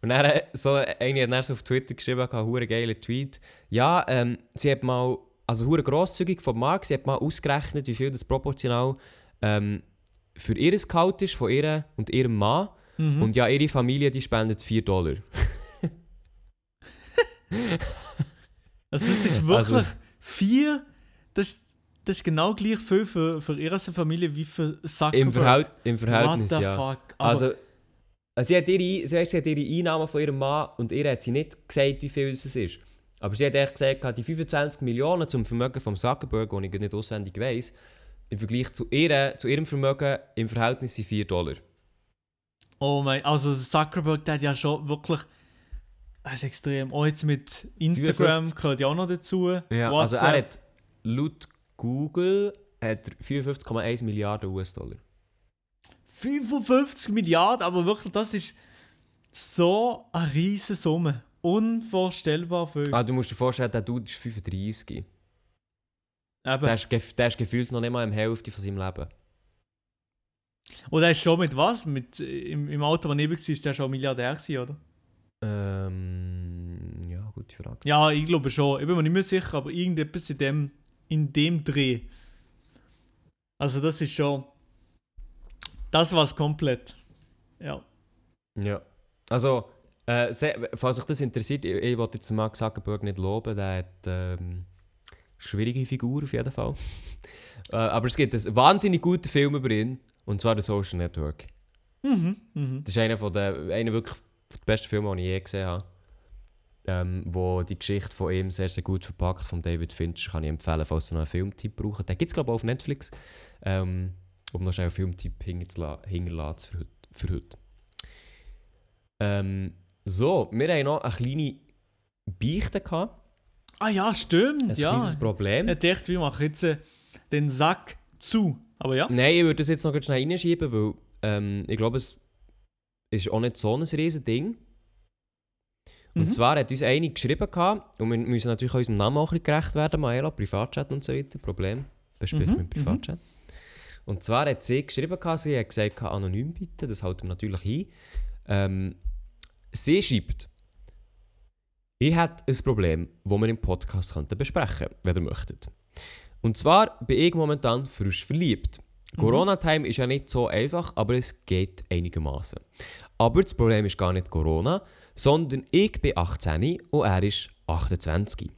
Und dann hat so, eine hat dann so auf Twitter geschrieben, einen hure geilen Tweet. Ja, ähm, sie hat mal, also hure grosszügig von Mark, sie hat mal ausgerechnet, wie viel das proportional ähm, für ihr Gehalt ist, von ihr und ihrem Mann. Mhm. Und ja, ihre Familie, die spendet 4 Dollar. Also das ist wirklich Also- vier, das, ist- das ist genau gleich viel für, für ihre Familie wie für Zuckerberg. Im, Verhalt, Im Verhältnis, What the ja. fuck? Aber, Also, also sie, hat ihre, sie, hat, sie hat ihre Einnahmen von ihrem Mann und ihr hat sie nicht gesagt, wie viel es ist. Aber sie hat echt gesagt, die 25 Millionen zum Vermögen von Zuckerberg, das ich nicht auswendig weiss, im Vergleich zu, ihr, zu ihrem Vermögen im Verhältnis sind 4 Dollar. oh mein, also Zuckerberg, der hat ja schon wirklich, das ist extrem. Auch jetzt mit Instagram 54. gehört ja auch noch dazu. also er WhatsApp. hat laut Google hat er 54,1 Milliarden US-Dollar. 55 Milliarden, aber wirklich, das ist so eine riesige Summe. Unvorstellbar viel. Ah, du musst dir vorstellen, der Dude ist 35. Eben. Der ist, gef- der ist gefühlt noch nicht mal im Hälfte von seinem Leben. Und er ist schon mit was? Mit, im, Im Alter, wo neben war, ist der schon Milliardär gewesen, oder? Ähm, ja, gute Frage. Ja, ich glaube schon. Ich bin mir nicht mehr sicher, aber irgendetwas in dem, in dem Dreh. Also das ist schon... Das war's komplett. Ja. Ja. Also, äh, se- falls euch das interessiert, ich, ich wollte jetzt Mark Zuckerberg nicht loben, der hat ähm, schwierige Figur auf jeden Fall. äh, aber es gibt einen wahnsinnig guten Film über ihn, und zwar The Social Network. Mhm, mhm. Das ist einer, von der, einer wirklich der besten Filme, die ich je gesehen habe. Ähm, wo die Geschichte von ihm sehr, sehr gut verpackt, von David Fincher, kann ich empfehlen, falls ihr noch einen Filmtipp braucht. Den gibt es, glaube ich, auch auf Netflix. Ähm, um noch schnell einen Filmtipp hinterla- hinterlassen für, heute- für heute. Ähm, so, wir haben noch eine kleine Beichte gehabt. Ah ja, stimmt. Ein ja. kleines Problem. Ich dachte, wir machen jetzt äh, den Sack zu. Aber ja. Nein, ich würde das jetzt noch ganz schnell reinschieben, weil ähm, ich glaube, es ist auch nicht so ein riesen Ding. Und Mhm. zwar hat uns eine geschrieben, gehabt, und wir müssen natürlich auch unserem Namen auch ein bisschen gerecht werden, Maela, Privatchat und so weiter, Problem, bespricht Mhm, mit Privatchat. Und zwar hat sie geschrieben, sie hat gesagt, anonym bitte, das halten wir natürlich ein. Ähm, sie schreibt, ich hätte ein Problem, das wir im Podcast könnten besprechen könnten, wenn ihr möchtet. Und zwar bin ich momentan frisch verliebt. Corona-Time ist ja nicht so einfach, aber es geht einigermaßen. Aber das Problem ist gar nicht Corona, sondern ich bin 18 und er ist 28.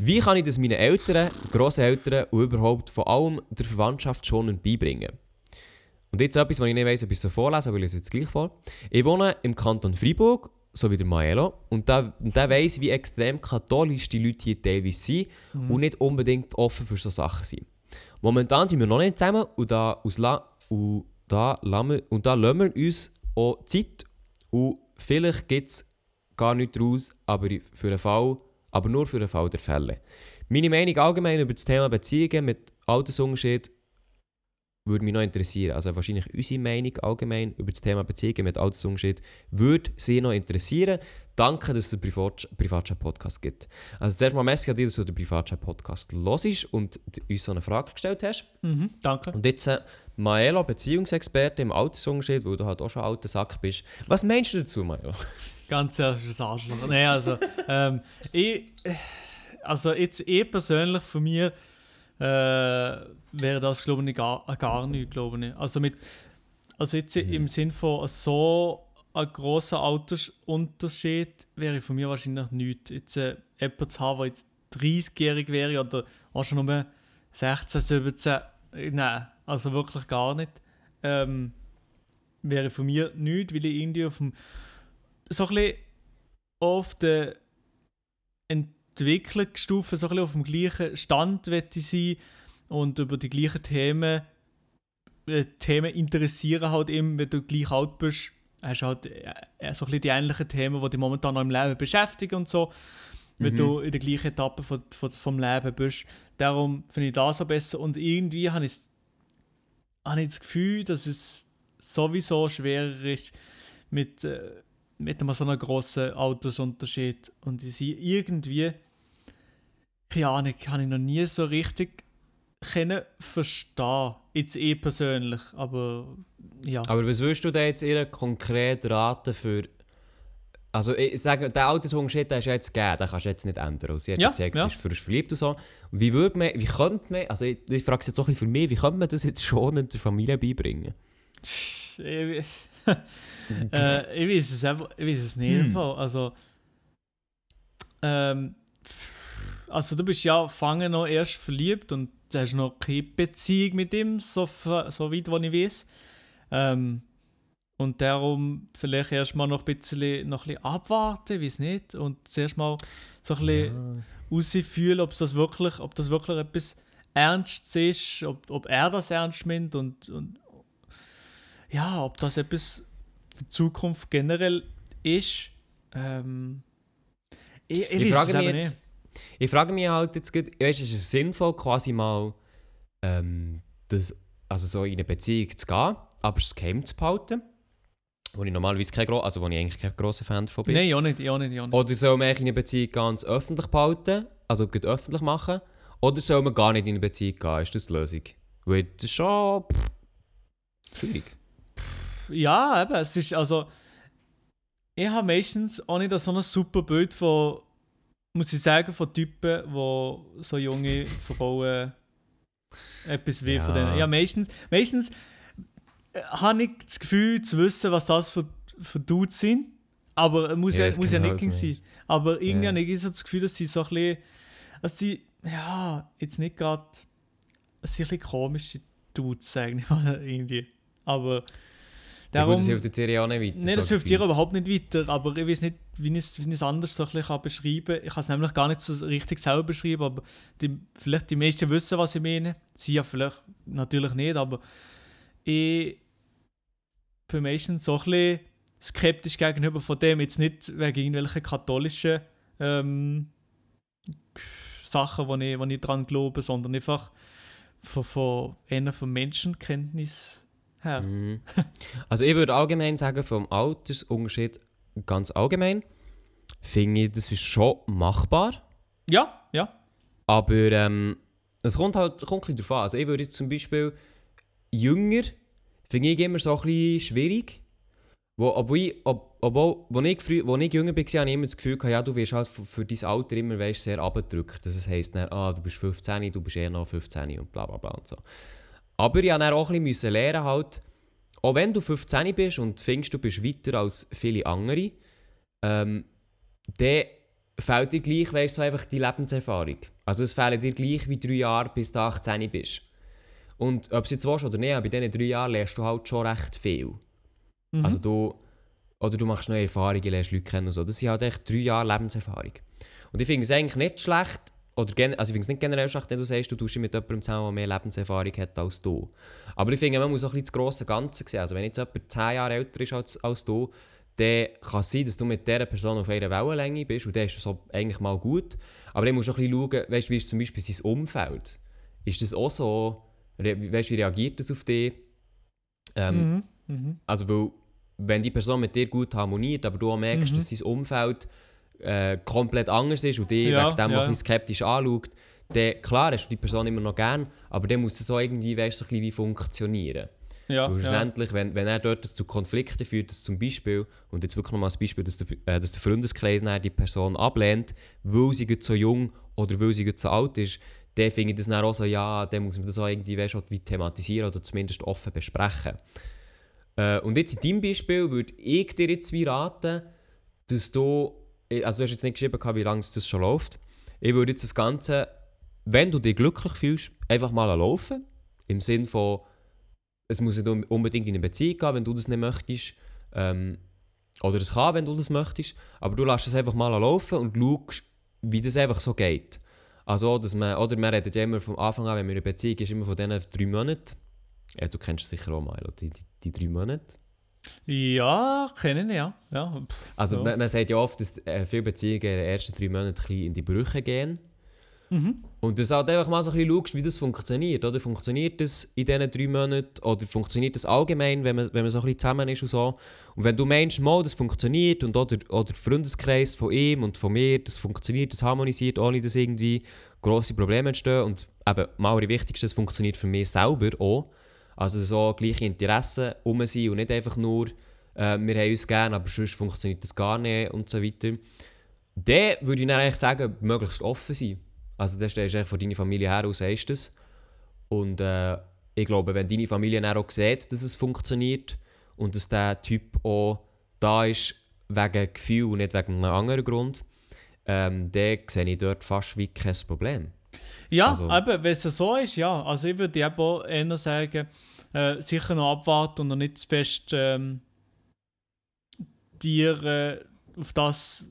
Wie kann ich das meinen Eltern, Grosseltern und überhaupt vor allem der Verwandtschaft schon beibringen? Und jetzt etwas, was ich nicht weiss, ob ich es so vorlese, aber ich lese es jetzt gleich vor. Ich wohne im Kanton Freiburg, so wie der Maelo, und der, der weiss, wie extrem katholisch die Leute hier teilweise sind und nicht unbedingt offen für so Sachen sind. Momentan sind wir noch nicht zusammen und da, aus La und da, lassen wir- und da lassen wir uns auch Zeit und vielleicht gibt es gar nichts daraus, aber für einen Fall, aber nur für den Fall der Fälle. Meine Meinung allgemein über das Thema Beziehungen mit Altersunterschied würde mich noch interessieren. Also wahrscheinlich unsere Meinung allgemein über das Thema Beziehungen mit Altersunterschied würde sie noch interessieren. Danke, dass es den Privat Privatchat-Podcast gibt. Also zuerst mal merci an dich, dass du den Privatchat-Podcast hörst und uns so eine Frage gestellt hast. Mhm, danke. Und jetzt äh, Maelo, Beziehungsexperte im Altersunterschied, weil du halt auch schon alter Sack bist. Was meinst du dazu, Maelo? Ganz ehrliches Arschloch. Nein, also, ähm, ich, also jetzt ich persönlich von mir äh, wäre das, glaube ich, gar, gar nicht, glaube ich. Also, mit, also jetzt im Sinn von so ein grosser Altersunterschied wäre von mir wahrscheinlich nichts. Jetzt äh, jemanden zu haben, der jetzt 30-jährig wäre oder auch schon nur 16, 17, äh, nein, also wirklich gar nicht. Ähm, wäre von mir nichts, weil ich irgendwie auf dem, so ein bisschen auf der Entwicklungsstufe so ein bisschen auf dem gleichen Stand ich sein und über die gleichen Themen äh, Themen interessieren halt eben, wenn du gleich alt bist, hast du halt äh, so ein bisschen die ähnlichen Themen, die dich momentan noch im Leben beschäftigen und so, wenn Mhm. du in der gleichen Etappe von, von, vom Leben bist. Darum finde ich das so besser und irgendwie habe ich, habe ich das Gefühl, dass es sowieso schwerer ist mit, äh, mit einem so einem grossen Altersunterschied und ich sehe irgendwie, keine Ahnung, habe ich noch nie so richtig können verstehen. Jetzt eh persönlich, aber ja. Aber was würdest du da jetzt ihr konkret raten für. Also, ich sage, der Altersunterschied der ist ja jetzt gegeben, den kannst du jetzt nicht ändern. Und sie hat Ja, gesagt, ja. sie ist frisch verliebt und so. Wie würde man, wie könnte man, also ich, ich frage es jetzt auch ein bisschen für mich, wie könnte man das jetzt schonend der Familie beibringen? Ich, äh, ich weiß es, einfach- ich weiß es nicht. Hm. Also, ähm, also du bist ja fangen noch erst verliebt und du hast noch keine Beziehung mit ihm, so, so weit, was ich weiß. Ähm, und darum vielleicht erstmal noch ein bisschen, noch ein bisschen abwarten, weiß nicht. Und zuerst mal so ein bisschen rausfühlen, ob das wirklich, ob das wirklich etwas Ernstes ist, ob, ob er das ernst meint und, und ja, ob das etwas für die Zukunft generell ist. Ähm, ich, ich, Ich, frage mich jetzt, ich frage mich halt jetzt, gut, weißt, ist es sinnvoll, quasi mal ähm, das, also so in eine Beziehung zu gehen, aber es geheim zu behalten? Wo ich normalerweise kein, gro- also wo ich eigentlich kein grosser Fan davon bin. Nein, ja nicht, ja nicht, ja nicht. Oder soll man eigentlich in eine Beziehung ganz öffentlich behalten, also gut öffentlich machen? Oder soll man gar nicht in eine Beziehung gehen? Ist das die Lösung? Weil das ist schon pff, schwierig. Ja, eben, es ist also. Ich habe meistens auch nicht so ein super Bild von, muss ich sagen, von Typen, wo so junge Frauen etwas von Ja. denen. Ja, meistens, meistens habe ich das Gefühl zu wissen, was das für, für Dudes sind. Aber es muss Ja, ja, muss ja nicht sein. Aber irgendwie Ja. habe ich so das Gefühl, dass sie so ein bisschen. Also sie, ja, jetzt nicht gerade. Es sind ein bisschen komische Dudes, sage ich mal, irgendwie. Aber. Ja, gut, das hilft jetzt ihr ja auch nicht weiter. Nein, das so hilft dir gefühlt. überhaupt nicht weiter, aber ich weiß nicht, wie ich es, wie ich es anders so ein bisschen beschreiben kann. Ich kann es nämlich gar nicht so richtig selber beschreiben, aber die, vielleicht die meisten wissen, was ich meine. Sie ja vielleicht natürlich nicht, aber ich meistens so ein bisschen skeptisch gegenüber von dem, jetzt nicht wegen irgendwelchen katholischen ähm, Sachen, wo ich, wo ich dran glaube, sondern einfach von, von einer von Menschenkenntnis her. Mhm. Also ich würde allgemein sagen, vom Altersunterschied ganz allgemein, finde ich, das ist schon machbar. Ja, ja. Aber ähm, es kommt halt kommt ein bisschen drauf an. Also ich würde jetzt zum Beispiel jünger, finde ich immer so ein bisschen schwierig. Wo, obwohl, ich, ob, obwohl wo ich, früh, wo ich jünger war, hatte ich immer das Gefühl, gehabt, ja, du wirst halt für, für dein Alter immer weißt, sehr abgedrückt. Das heisst, dann, ah, du bist 15, du bist eh noch 15 und bla bla bla und so. Aber ich musste auch ein bisschen lernen, halt, auch wenn du 15 bist und findest, du bist weiter als viele andere, ähm, dann fehlt dir gleich, weißt so einfach die Lebenserfahrung. Also es fehlen dir gleich wie drei Jahre, bis du 18 bist. Und ob es jetzt willst oder nicht, bei diesen drei Jahren lernst du halt schon recht viel. Mhm. Also du, oder du machst neue Erfahrungen, lernst Leute kennen und so. Das sind halt echt drei Jahre Lebenserfahrung. Und ich finde es eigentlich nicht schlecht, oder also ich finde es nicht generell schlecht, wenn du sagst, du tust mit jemandem zusammen, der mehr Lebenserfahrung hat als du. Aber ich finde, man muss auch ein bisschen das grosse Ganze sehen. Also wenn jetzt jemand 10 Jahre älter ist als, als du, dann kann es sein, dass du mit dieser Person auf einer Wellenlänge bist und dann ist das so eigentlich mal gut. Aber dann musst du auch ein bisschen schauen, weißt, wie ist zum Beispiel sein Umfeld? Ist das auch so weißt, wie reagiert das auf dich? Ähm, Mhm. Mhm. Also, weil, wenn die Person mit dir gut harmoniert, aber du auch merkst, Mhm. dass sein Umfeld äh, komplett anders ist und dich Ja, wegen dem ja. auch skeptisch anschaut, dann, klar hast du die Person immer noch gern, aber dann muss es auch irgendwie, weißt, so ein bisschen wie funktionieren. Ja, Weil ja. schlussendlich, wenn, wenn er dort das zu Konflikten führt, dass zum Beispiel, und jetzt wirklich nochmal das Beispiel, dass der, äh, dass der Freundeskreis die Person ablehnt, weil sie so jung oder weil sie so alt ist, dann finde ich das dann auch so, ja, dann muss man das auch irgendwie weißt, wie thematisieren oder zumindest offen besprechen. Äh, und jetzt in deinem Beispiel würde ich dir jetzt wie raten, dass du, also du hast jetzt nicht geschrieben, wie lange das schon läuft, ich würde jetzt das Ganze, wenn du dich glücklich fühlst, einfach mal laufen. Im Sinn von, es muss nicht un- unbedingt in eine Beziehung gehen, wenn du das nicht möchtest. Ähm, oder es kann, wenn du das möchtest. Aber du lässt es einfach mal laufen und schaust, wie das einfach so geht. Also, dass man, oder man redet ja immer vom Anfang an, wenn man in einer Beziehung ist, immer von diesen drei Monaten. Ja, du kennst es sicher auch, Milo, die, die, die drei Monate. Ja, kennen ja. ja. pff, Also Ja. man, man sagt ja oft, dass äh, viele Beziehungen in den ersten drei Monaten ein bisschen in die Brüche gehen. Mhm. Und du halt einfach mal so ein bisschen schaust, wie das funktioniert. Oder funktioniert das in diesen drei Monaten? Oder funktioniert das allgemein, wenn man, wenn man so ein bisschen zusammen ist und so? Und wenn du meinst, mal, das funktioniert und oder, oder der Freundeskreis von ihm und von mir, das funktioniert, das harmonisiert, ohne dass irgendwie grosse Probleme entstehen. Und eben, mal das Wichtigste, es funktioniert für mich selber auch. Also so gleiche Interessen um sind und nicht einfach nur, äh, wir haben uns gerne, aber sonst funktioniert das gar nicht und so weiter. Dann würde ich dann eigentlich sagen, möglichst offen sein. Also dann stehst du eigentlich von deiner Familie her und sagst das. Und äh, ich glaube, wenn deine Familie dann auch sieht, dass es funktioniert und dass der Typ auch da ist wegen Gefühl und nicht wegen einem anderen Grund, ähm, dann sehe ich dort fast wie kein Problem. Ja, Also- eben, wenn es so ist, ja. Also ich würde eben auch eher sagen, äh, sicher noch abwarten und noch nicht zu fest ähm, dir äh, auf das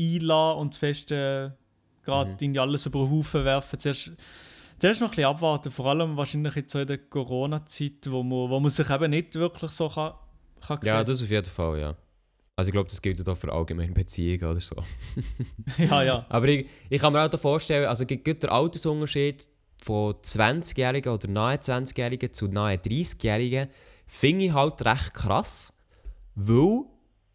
einladen und zu fest äh, gerade Mhm. alles über den Haufen werfen. Zuerst, zuerst noch ein bisschen abwarten, vor allem wahrscheinlich jetzt so in der Corona-Zeit, wo man, wo man sich eben nicht wirklich so kann, kann Ja, sehen. das auf jeden Fall, ja. Also ich glaube, das gilt auch für allgemeine Beziehungen oder so. ja, ja. Aber ich, ich kann mir auch vorstellen, also gibt gibt der Altersunterschied von 20-Jährigen oder nahe 20-Jährigen zu nahe 30-Jährigen, finde ich halt recht krass, weil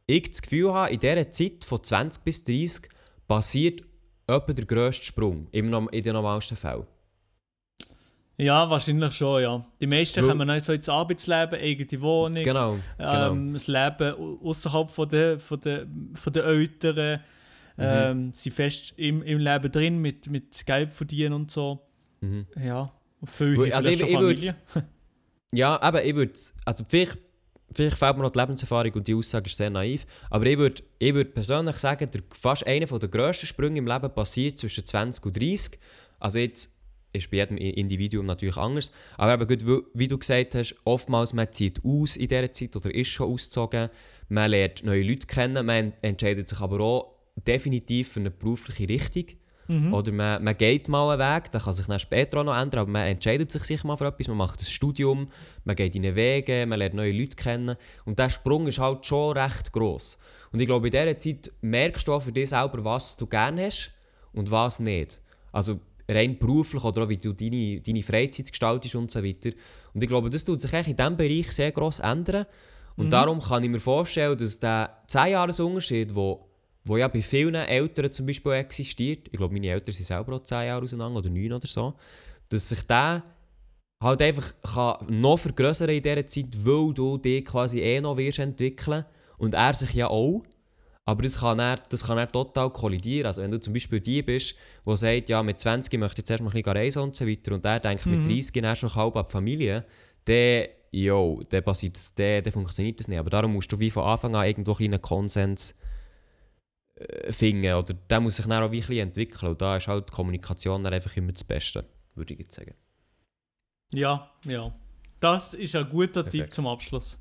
ich das Gefühl habe, in dieser Zeit von 20 bis 30 passiert etwa der grösste Sprung, im, in den normalsten Fällen. Ja, wahrscheinlich schon, ja. Die meisten Weil- kommen auch so ins Arbeitsleben, eigene Wohnung, Genau, genau. ähm, das Leben au- außerhalb von der, von der, von der Eltern, ähm, sind fest im, im Leben drin mit, mit Geld verdienen und so. Mhm. Ja, haben also ich- ich. Ja, aber ich würde, also vielleicht, vielleicht fehlt mir noch die Lebenserfahrung und die Aussage ist sehr naiv, aber ich würde ich würd persönlich sagen, der, fast einer der grössten Sprünge im Leben passiert zwischen 20 und 30. Also jetzt ist bei jedem Individuum natürlich anders, aber eben gut, wie du gesagt hast, oftmals man zieht aus in dieser Zeit oder ist schon ausgezogen, man lernt neue Leute kennen, man entscheidet sich aber auch definitiv für eine berufliche Richtung. Mhm. Oder man, man geht mal einen Weg, der kann sich dann später auch noch ändern, aber man entscheidet sich sicher mal für etwas, man macht ein Studium, man geht in einen Wege, man lernt neue Leute kennen und der Sprung ist halt schon recht gross. Und ich glaube, in dieser Zeit merkst du auch für dich selber, was du gerne hast und was nicht. Also rein beruflich oder auch wie du deine, deine Freizeit gestaltest und so weiter. Und ich glaube, das tut sich eigentlich in diesem Bereich sehr gross ändern. Und darum kann ich mir vorstellen, dass der 10-Jahres-Unterschied, wo, wo ja bei vielen Eltern zum Beispiel existiert, ich glaube, meine Eltern sind selber auch 10 Jahre auseinander oder 9 oder so, dass sich der halt einfach kann noch vergrößern in dieser Zeit, weil du dich quasi eh noch wirst entwickeln und er sich ja auch. Aber das kann, er, das kann er total kollidieren. Also wenn du zum Beispiel die bist, der sagt, ja, mit 20 möchte ich zuerst mal ein bisschen reisen und so weiter und der denkt, mit 30 dann schon halb ab Familie, dann, jo, dann, passiert das, dann, dann funktioniert das nicht. Aber darum musst du wie von Anfang an irgendwo einen Konsens finden. Oder der muss sich dann auch ein bisschen entwickeln. Und da ist halt die Kommunikation dann einfach immer das Beste, würde ich jetzt sagen. Ja, ja. Das ist ein guter Tipp Perfekt. zum Abschluss.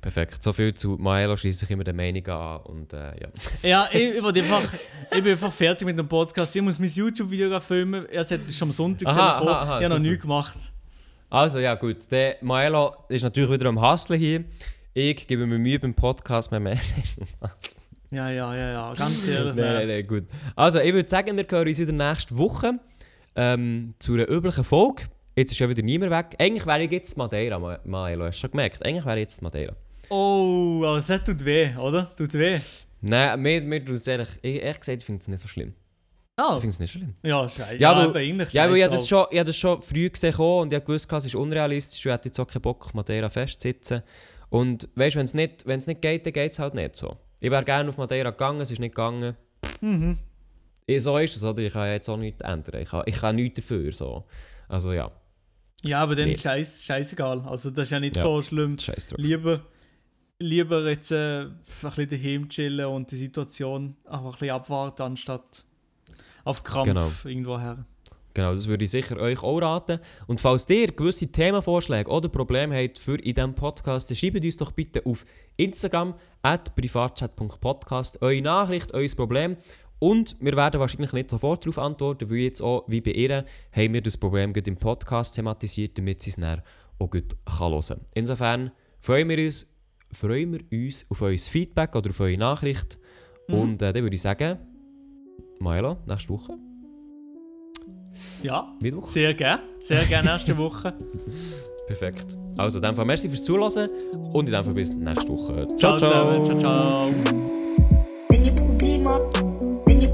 Perfekt. So viel zu Maelo schließt sich immer der Meinung an. Und äh, ja. Ja, ich, ich, einfach, ich bin einfach fertig mit dem Podcast. Ich muss mein YouTube-Video filmen. Er hat schon am Sonntag Aha, aha, aha, Ich habe noch nichts gemacht. Also ja gut, der Maelo ist natürlich wieder am Hustlen hier. Ich gebe mir Mühe beim Podcast, mein Mann Ja, ja, ja, ja. Ganz ehrlich. Nein, nein, nein, gut. Also ich würde sagen, wir hören uns wieder nächste Woche ähm, zu einer üblichen Folge. Jetzt ist schon wieder niemand weg. Eigentlich wäre ich jetzt Madeira, Ma- Maelo. Hast du schon gemerkt? Eigentlich wäre ich jetzt Madeira. Oh, also das tut weh, oder? Tut weh. Nein, mir, mir tut es ehrlich, ich- ehrlich gesagt, ich finde es nicht so schlimm. Ah, Ich finde es nicht schlimm. ja, scheiße. Ja, Ja, eigentlich Ja, weil ich scheiß hab das, schon, ich das schon früh gesehen und ich gewusst, es ist unrealistisch. Ich hätte jetzt auch keinen Bock, Madeira festzusitzen. Und weißt du, wenn es nicht, wenn's nicht geht, dann geht es halt nicht so. Ich wäre gerne auf Madeira gegangen, es ist nicht gegangen. Mhm. So ist es, oder? Ich kann jetzt auch nichts ändern. Ich kann, ich kann nichts dafür. So. Also ja, Ja, aber dann Nee. scheiß, scheißegal. Also das ist ja nicht Ja. so schlimm. Lieber, lieber jetzt äh, ein bisschen daheim chillen und die Situation einfach ein bisschen abwarten, anstatt auf Krampf Genau. irgendwo her. Genau, das würde ich sicher euch auch raten. Und falls ihr gewisse Themenvorschläge oder Probleme habt für in diesem Podcast, dann schreibt uns doch bitte auf Instagram at privatchat.podcast eure Nachricht, euer Problem. Und wir werden wahrscheinlich nicht sofort darauf antworten, weil jetzt auch, wie bei ihr, haben wir das Problem gerade im Podcast thematisiert, damit sie es dann auch gut kann hören kann. Insofern freuen wir uns, freuen wir uns auf euer Feedback oder auf eure Nachricht. Mhm. Und äh, dann würde ich sagen, Maelo, nächste Woche, Ja, Mittwoch. sehr gerne. Sehr gerne nächste Woche. Perfekt. Also, in dem Fall merci fürs Zuhören und in dem Fall bis nächste Woche. Ciao, zusammen. Ciao, ciao. Wenn ihr Probleme habt, wenn ihr,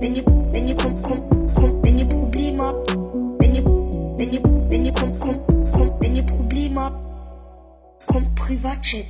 wenn ihr, wenn ihr kommt, kommt, kommt, wenn ihr Probleme habt, wenn ihr, wenn ihr, wenn ihr kommt, kommt, kommt, wenn ihr Probleme habt, kommt Privatchat.